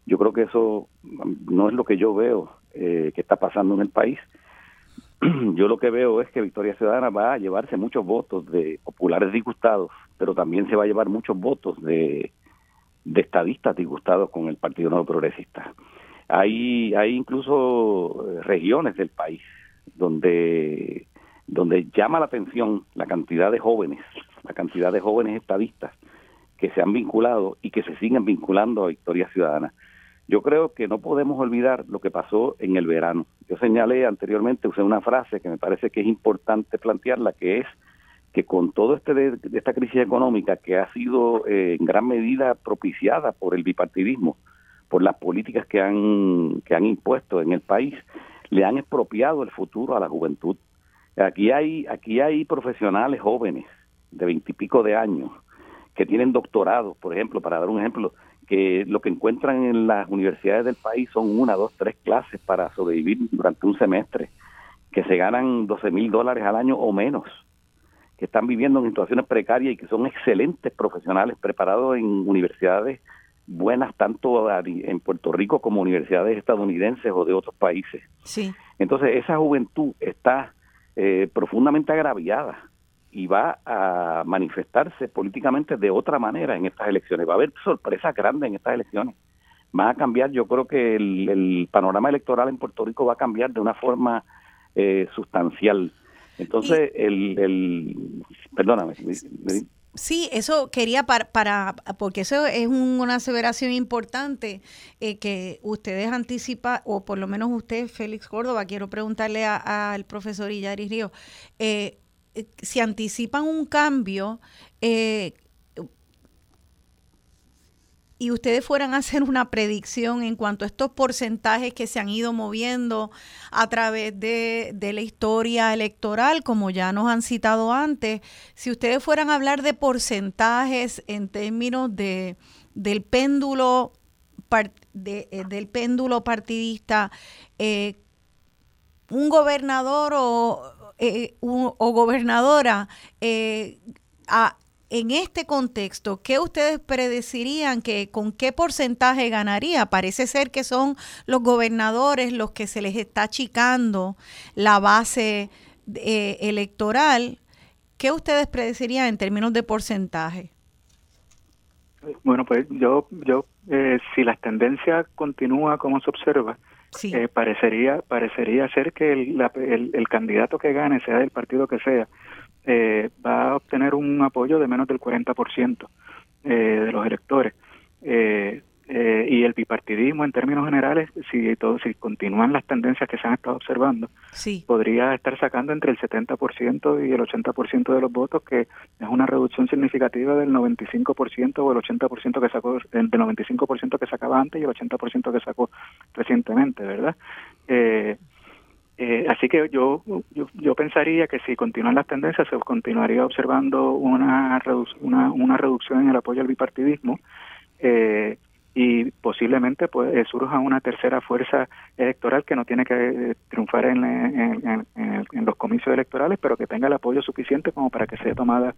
Yo creo que eso mm, no es lo que yo veo eh, que está pasando en el país. Yo lo que veo es que Victoria Ciudadana va a llevarse muchos votos de populares disgustados, pero también se va a llevar muchos votos de, estadistas disgustados con el Partido Nuevo Progresista. Hay, hay incluso eh, regiones del país donde, donde llama la atención la cantidad de jóvenes, la cantidad de jóvenes estadistas que se han vinculado y que se siguen vinculando a Victoria Ciudadana. Yo creo que no podemos olvidar lo que pasó en el verano. Yo señalé anteriormente, usé una frase que me parece que es importante plantearla, que es que con todo este de esta crisis económica que ha sido eh, en gran medida propiciada por el bipartidismo, por las políticas que han que han impuesto en el país, le han expropiado el futuro a la juventud. Aquí hay aquí hay profesionales jóvenes de veintipico de años que tienen doctorados, por ejemplo, para dar un ejemplo, que lo que encuentran en las universidades del país son una, dos, tres clases para sobrevivir durante un semestre, que se ganan 12 mil dólares al año o menos, que están viviendo en situaciones precarias y que son excelentes profesionales preparados en universidades buenas tanto en Puerto Rico como universidades estadounidenses o de otros países. Sí. Entonces esa juventud está eh, profundamente agraviada y va a manifestarse políticamente de otra manera en estas elecciones. Va a haber sorpresas grandes en estas elecciones. Van a cambiar, yo creo que el, el panorama electoral en Puerto Rico va a cambiar de una forma eh, sustancial. Entonces, el, el, perdóname, me- me- Sí, eso quería para, para porque eso es un- una aseveración importante eh, que ustedes anticipan, o por lo menos usted, Félix Córdoba, quiero preguntarle al profesor Illaris Río, eh, eh, si anticipan un cambio eh, y ustedes fueran a hacer una predicción en cuanto a estos porcentajes que se han ido moviendo a través de, de la historia electoral, como ya nos han citado antes, si ustedes fueran a hablar de porcentajes en términos de del péndulo eh, del péndulo partidista, eh, un gobernador o, eh, o gobernadora a- en este contexto, ¿qué ustedes predecirían que con qué porcentaje ganaría? Parece ser que son los gobernadores los que se les está achicando la base eh, electoral. ¿Qué ustedes predecirían en términos de porcentaje? Bueno, pues yo, yo eh, si las tendencias continúa como se observa, Sí. eh, parecería parecería ser que el, la- el, el candidato que gane, sea del partido que sea, eh, va a obtener un apoyo de menos del 40% eh, de los electores. Eh, eh, y el bipartidismo, en términos generales, si, todo, si continúan las tendencias que se han estado observando, Sí. podría estar sacando entre el 70% y el 80% de los votos, que es una reducción significativa del 95% o el 80% que sacó, del 95% que sacaba antes y el 80% que sacó recientemente, ¿verdad? Eh, eh, así que yo, yo yo pensaría que si continúan las tendencias se continuaría observando una redu- una, una reducción en el apoyo al bipartidismo eh, y posiblemente pues eh, surja una tercera fuerza electoral que no tiene que eh, triunfar en, en- en los comicios electorales pero que tenga el apoyo suficiente como para que sea tomada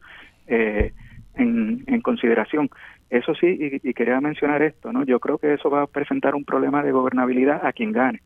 eh, en, en consideración. Eso sí y, y quería mencionar esto no yo creo que eso va a presentar un problema de gobernabilidad a quien gane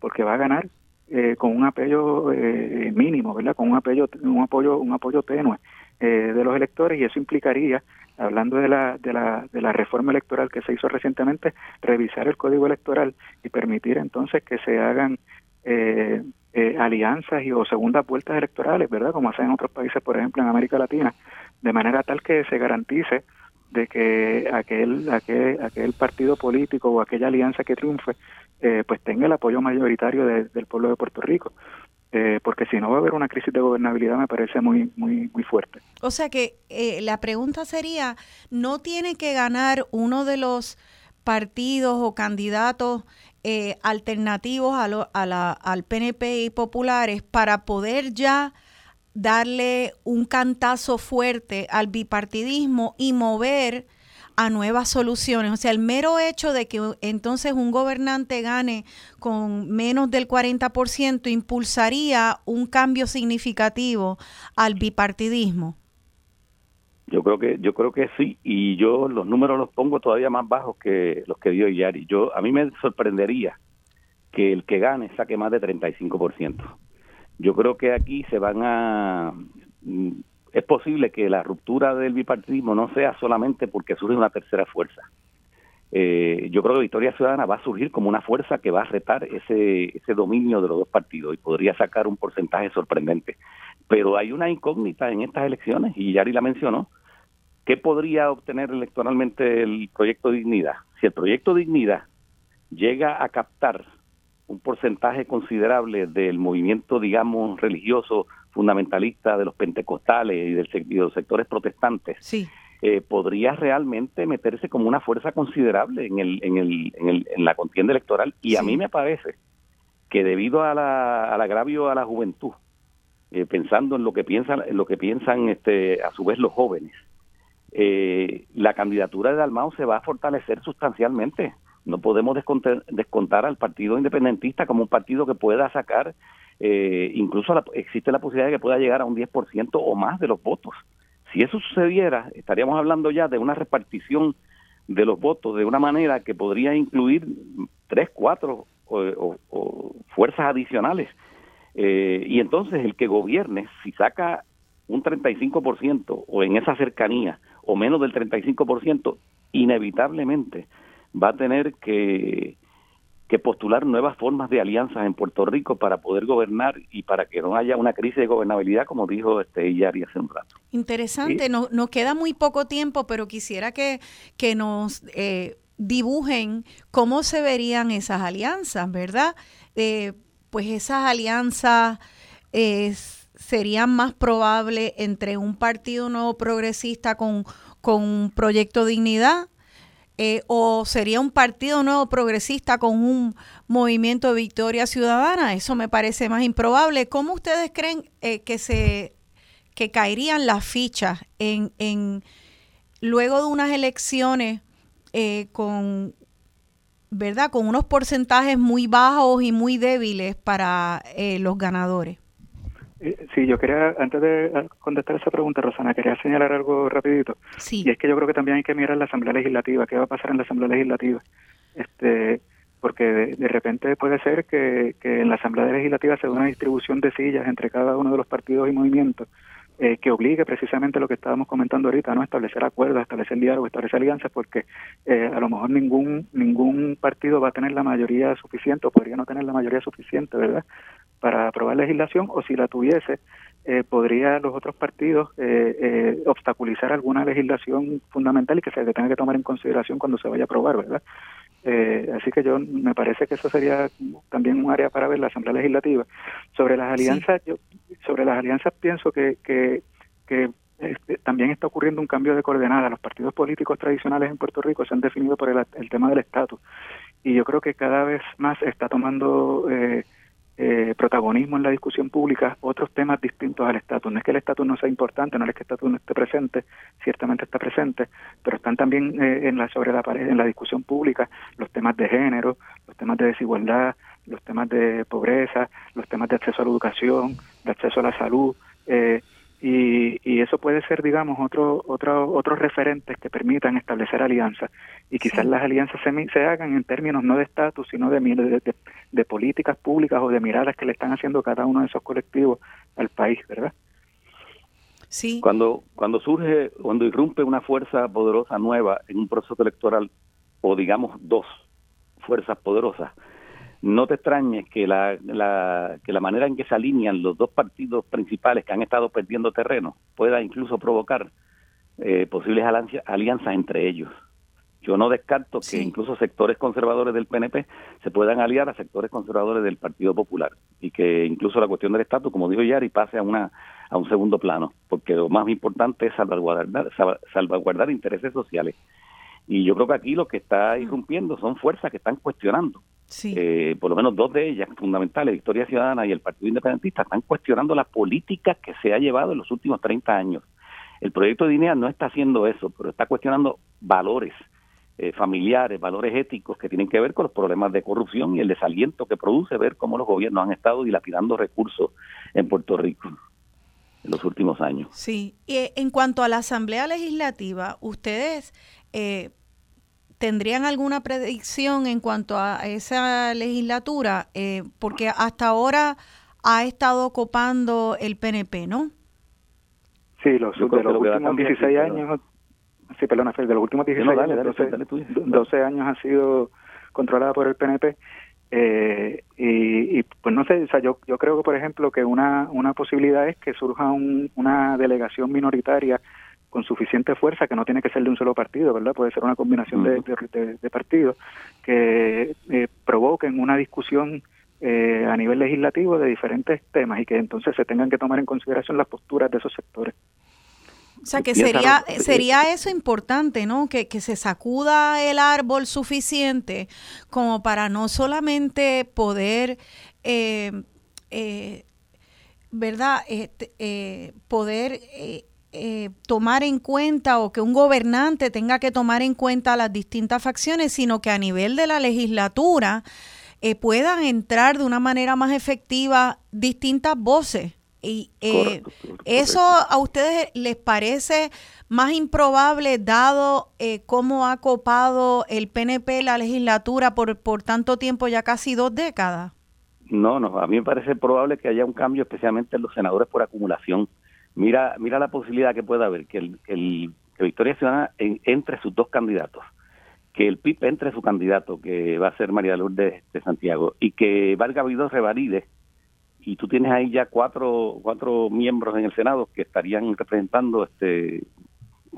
porque va a ganar eh, con un apoyo eh, mínimo, ¿verdad? Con un apoyo, un apoyo, un apoyo tenue eh, de los electores y eso implicaría, hablando de la, de la, de la reforma electoral que se hizo recientemente, revisar el código electoral y permitir entonces que se hagan eh, eh, alianzas y o segundas vueltas electorales, ¿verdad? Como hacen en otros países, por ejemplo, en América Latina, de manera tal que se garantice de que aquel, aquel, aquel partido político o aquella alianza que triunfe, eh, pues tenga el apoyo mayoritario de- del pueblo de Puerto Rico. eh, porque si no va a haber una crisis de gobernabilidad me parece muy muy muy fuerte. O sea que eh, la pregunta sería, ¿no tiene que ganar uno de los partidos o candidatos eh, alternativos a lo- a la- al PNP y populares para poder ya darle un cantazo fuerte al bipartidismo y mover a nuevas soluciones. O sea, el mero hecho de que entonces un gobernante gane con menos del 40% impulsaría un cambio significativo al bipartidismo. Yo creo que yo creo que sí y yo los números los pongo todavía más bajos que los que dio Yari. Yo a mí me sorprendería que el que gane saque más de 35%. Yo creo que aquí se van a mm, es posible que la ruptura del bipartidismo no sea solamente porque surge una tercera fuerza. Eh, yo creo que Victoria Ciudadana va a surgir como una fuerza que va a retar ese, ese dominio de los dos partidos y podría sacar un porcentaje sorprendente. Pero hay una incógnita en estas elecciones, y Yari la mencionó, ¿qué podría obtener electoralmente el proyecto Dignidad? Si el proyecto Dignidad llega a captar un porcentaje considerable del movimiento, digamos, religioso fundamentalista de los pentecostales y, del, y de los sectores protestantes, Sí. eh, podría realmente meterse como una fuerza considerable en, el, en, el, en, el, en la contienda electoral. Y a mí me parece que debido a la, al agravio a la juventud, eh, pensando en lo que piensan, en lo que piensan este, a su vez los jóvenes, eh, la candidatura de Dalmau se va a fortalecer sustancialmente. No podemos descontar, descontar al Partido Independentista como un partido que pueda sacar, eh, incluso existe la posibilidad de que pueda llegar a un 10% o más de los votos. Si eso sucediera, estaríamos hablando ya de una repartición de los votos de una manera que podría incluir tres, cuatro o, o- o fuerzas adicionales. Eh, y entonces el que gobierne, si saca un 35% o en esa cercanía o menos del 35%, inevitablemente va a tener que, que postular nuevas formas de alianzas en Puerto Rico para poder gobernar y para que no haya una crisis de gobernabilidad, como dijo este Yari hace un rato. Interesante, no, nos queda muy poco tiempo, pero quisiera que, que nos eh, dibujen cómo se verían esas alianzas, ¿verdad? Eh, pues esas alianzas eh, serían más probables entre un partido nuevo progresista con, con un proyecto dignidad. Eh, o sería un partido nuevo progresista con un movimiento de victoria ciudadana, eso me parece más improbable. ¿Cómo ustedes creen eh, que se que caerían las fichas en, en luego de unas elecciones eh, con verdad con unos porcentajes muy bajos y muy débiles para los ganadores Sí, yo quería, antes de eh, contestar esa pregunta, Rosana, quería señalar algo rapidito. sí Y es que yo creo que también hay que mirar la Asamblea Legislativa, qué va a pasar en la Asamblea Legislativa. Este, porque de, de repente puede ser que, que en la Asamblea Legislativa se dé una distribución de sillas entre cada uno de los partidos y movimientos eh, que obligue precisamente lo que estábamos comentando ahorita, no establecer acuerdos, establecer diálogo, establecer alianzas, porque eh, a lo mejor ningún ningún partido va a tener la mayoría suficiente o podría no tener la mayoría suficiente, ¿verdad? Para aprobar legislación o si la tuviese eh, podría los otros partidos eh, eh, obstaculizar alguna legislación fundamental y que se tenga que tomar en consideración cuando se vaya a aprobar, ¿verdad? Eh, así que yo me parece que eso sería también un área para ver la Asamblea Legislativa. Sobre las alianzas, yo sobre las alianzas pienso que, que, que este, también está ocurriendo un cambio de coordenada. Los partidos políticos tradicionales en Puerto Rico se han definido por el, el tema del estatus y yo creo que cada vez más está tomando eh, eh, protagonismo en la discusión pública otros temas distintos al estatus. No es que el estatus no sea importante, no es que el estatus no esté presente, ciertamente está presente, pero están también eh, en la sobre la pared, en la discusión pública los temas de género, los temas de desigualdad, los temas de pobreza, los temas de acceso a la educación, de acceso a la salud. Eh, y, y eso puede ser, digamos, otro, otro, otros referentes que permitan establecer alianzas. Y quizás Sí. las alianzas se, mi- se hagan en términos no de estatus, sino de, de- de políticas públicas o de miradas que le están haciendo cada uno de esos colectivos al país, ¿verdad? sí Cuando, cuando surge, cuando irrumpe una fuerza poderosa nueva en un proceso electoral, o digamos dos fuerzas poderosas, no te extrañes que la, la, que la manera en que se alinean los dos partidos principales que han estado perdiendo terreno pueda incluso provocar eh, posibles alianza- alianzas entre ellos. Yo no descarto que incluso sectores conservadores del PNP se puedan aliar a sectores conservadores del Partido Popular y que incluso la cuestión del estatus, como dijo Yari, pase a una a un segundo plano, porque lo más importante es salvaguardar sal- salvaguardar intereses sociales. Y yo creo que aquí lo que está irrumpiendo son fuerzas que están cuestionando Sí. eh, por lo menos dos de ellas fundamentales, Victoria Ciudadana y el Partido Independentista, están cuestionando la política que se ha llevado en los últimos 30 años. El proyecto de INEA no está haciendo eso, pero está cuestionando valores eh, familiares, valores éticos que tienen que ver con los problemas de corrupción y el desaliento que produce ver cómo los gobiernos han estado dilapidando recursos en Puerto Rico en los últimos años. Sí, y en cuanto a la Asamblea Legislativa, ¿ustedes eh, tendrían alguna predicción en cuanto a esa legislatura? Eh, porque hasta ahora ha estado ocupando el PNP, ¿no? Sí, los, de los lo últimos cambiar, 16 sí, pero- años, sí, perdona, Fer, de los últimos 16 no, dale, años, dale, 12, dale tú. 12 años ha sido controlada por el PNP. Eh, y, y, pues no sé, o sea, yo, yo creo que, por ejemplo, que una, una posibilidad es que surja un- una delegación minoritaria con suficiente fuerza, que no tiene que ser de un solo partido, ¿verdad? Puede ser una combinación de, de, de- de partidos que eh, provoquen una discusión eh, a nivel legislativo de diferentes temas y que entonces se tengan que tomar en consideración las posturas de esos sectores. O sea, que sería, eh, sería eso importante, ¿no? Que, que se sacuda el árbol suficiente como para no solamente poder, eh, eh, ¿verdad? Este, eh, poder eh, tomar en cuenta o que un gobernante tenga que tomar en cuenta las distintas facciones, sino que a nivel de la legislatura eh, puedan entrar de una manera más efectiva distintas voces. Y eh, Correcto, correcto. ¿Eso a ustedes les parece más improbable dado eh, cómo ha copado el PNP la legislatura por, por tanto tiempo, ya casi dos décadas? No, no, a mí me parece probable que haya un cambio, especialmente en los senadores por acumulación. Mira, mira la posibilidad que pueda haber que el, el- que Victoria Ciudadana en- entre sus dos candidatos, que el PIB entre su candidato, que va a ser María Lourdes de Santiago, y que Valga Vidal revalide, y tú tienes ahí ya cuatro, cuatro miembros en el Senado que estarían representando este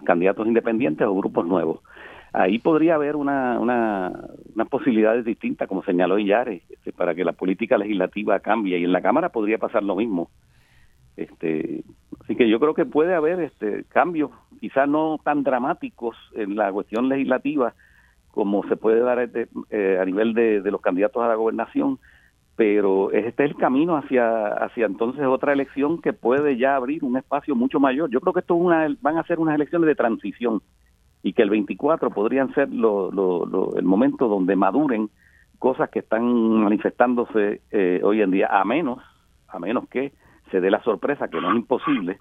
candidatos independientes o grupos nuevos. Ahí podría haber una, una, unas posibilidades distintas, como señaló Illares, este, para que la política legislativa cambie. Y en la Cámara podría pasar lo mismo. Este, así que yo creo que puede haber este cambios, quizás no tan dramáticos en la cuestión legislativa como se puede dar este, eh, a nivel de, los candidatos a la gobernación, pero este es el camino hacia hacia entonces otra elección que puede ya abrir un espacio mucho mayor. Yo creo que esto es una, van a ser unas elecciones de transición y que el 24 podrían ser lo- el momento donde maduren cosas que están manifestándose eh, hoy en día, a menos, a menos que se dé la sorpresa, que no es imposible,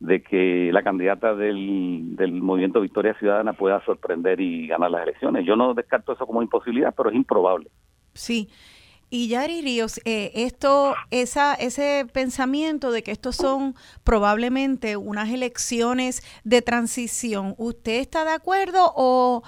de que la candidata del, del movimiento Victoria Ciudadana pueda sorprender y ganar las elecciones. Yo no descarto eso como imposibilidad, pero es improbable. Sí. Y Yari Ríos, eh, esto, esa, ese pensamiento de que estos son probablemente unas elecciones de transición, ¿usted está de acuerdo o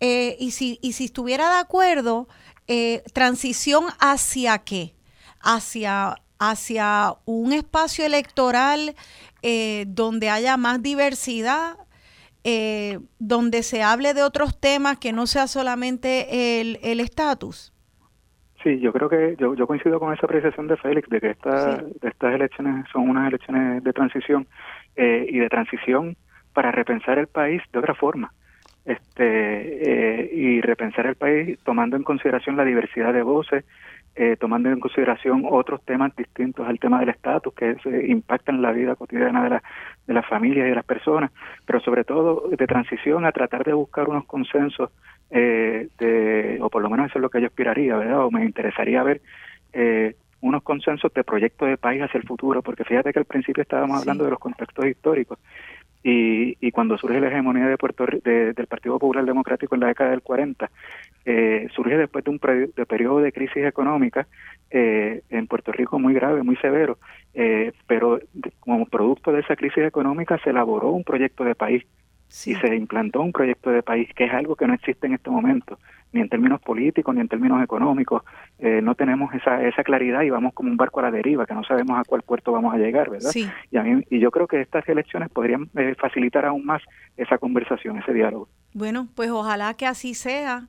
eh, y si y si estuviera de acuerdo, eh, transición hacia qué? Hacia hacia un espacio electoral eh, donde haya más diversidad, eh, donde se hable de otros temas que no sea solamente el el estatus. Sí, yo creo que yo, yo coincido con esa apreciación de Félix de que esta, Sí. de estas elecciones son unas elecciones de transición eh, y de transición para repensar el país de otra forma este eh, y repensar el país tomando en consideración la diversidad de voces, eh, tomando en consideración otros temas distintos al tema del estatus que se impactan la vida cotidiana de, la, de las familias y de las personas, pero sobre todo de transición a tratar de buscar unos consensos eh, de, o por lo menos eso es lo que yo aspiraría, ¿verdad? O me interesaría ver eh, unos consensos de proyecto de país hacia el futuro, porque fíjate que al principio estábamos Sí. hablando de los contextos históricos y, y cuando surge la hegemonía de Puerto de- del Partido Popular Democrático en la década del 40, eh, surge después de un pre- de periodo de crisis económica eh, en Puerto Rico muy grave, muy severo, eh, pero como producto de esa crisis económica se elaboró un proyecto de país Sí. y se implantó un proyecto de país que es algo que no existe en este momento, ni en términos políticos, ni en términos económicos. Eh, no tenemos esa, esa claridad y vamos como un barco a la deriva, que no sabemos a cuál puerto vamos a llegar, ¿verdad? Sí. Y, a mí, y yo creo que estas elecciones podrían eh, facilitar aún más esa conversación, ese diálogo. Bueno, pues ojalá que así sea.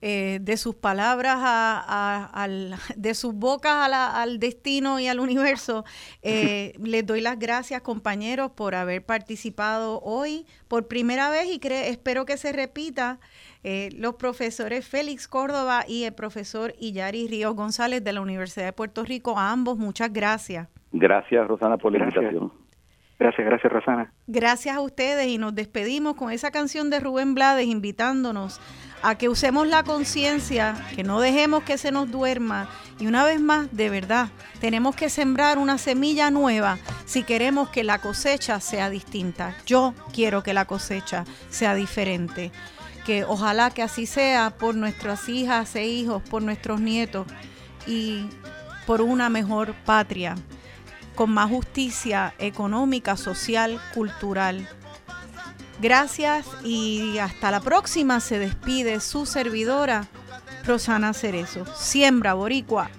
Eh, de sus palabras a, a- al, de sus bocas a la- al destino y al universo. Eh, les doy las gracias, compañeros, por haber participado hoy por primera vez y cre- espero que se repita. eh, los profesores Félix Córdoba y el profesor Iyari Ríos González de la Universidad de Puerto Rico, a ambos muchas gracias. Gracias, Rosana, por la Gracias. invitación. Gracias, gracias, Rosana. Gracias a ustedes y nos despedimos con esa canción de Rubén Blades invitándonos a que usemos la conciencia, que no dejemos que se nos duerma y una vez más, de verdad, tenemos que sembrar una semilla nueva si queremos que la cosecha sea distinta. Yo quiero que la cosecha sea diferente, que ojalá que así sea por nuestras hijas e hijos, por nuestros nietos y por una mejor patria con más justicia económica, social, cultural. Gracias y hasta la próxima. Se despide su servidora, Rosana Cerezo. Siembra, Boricua.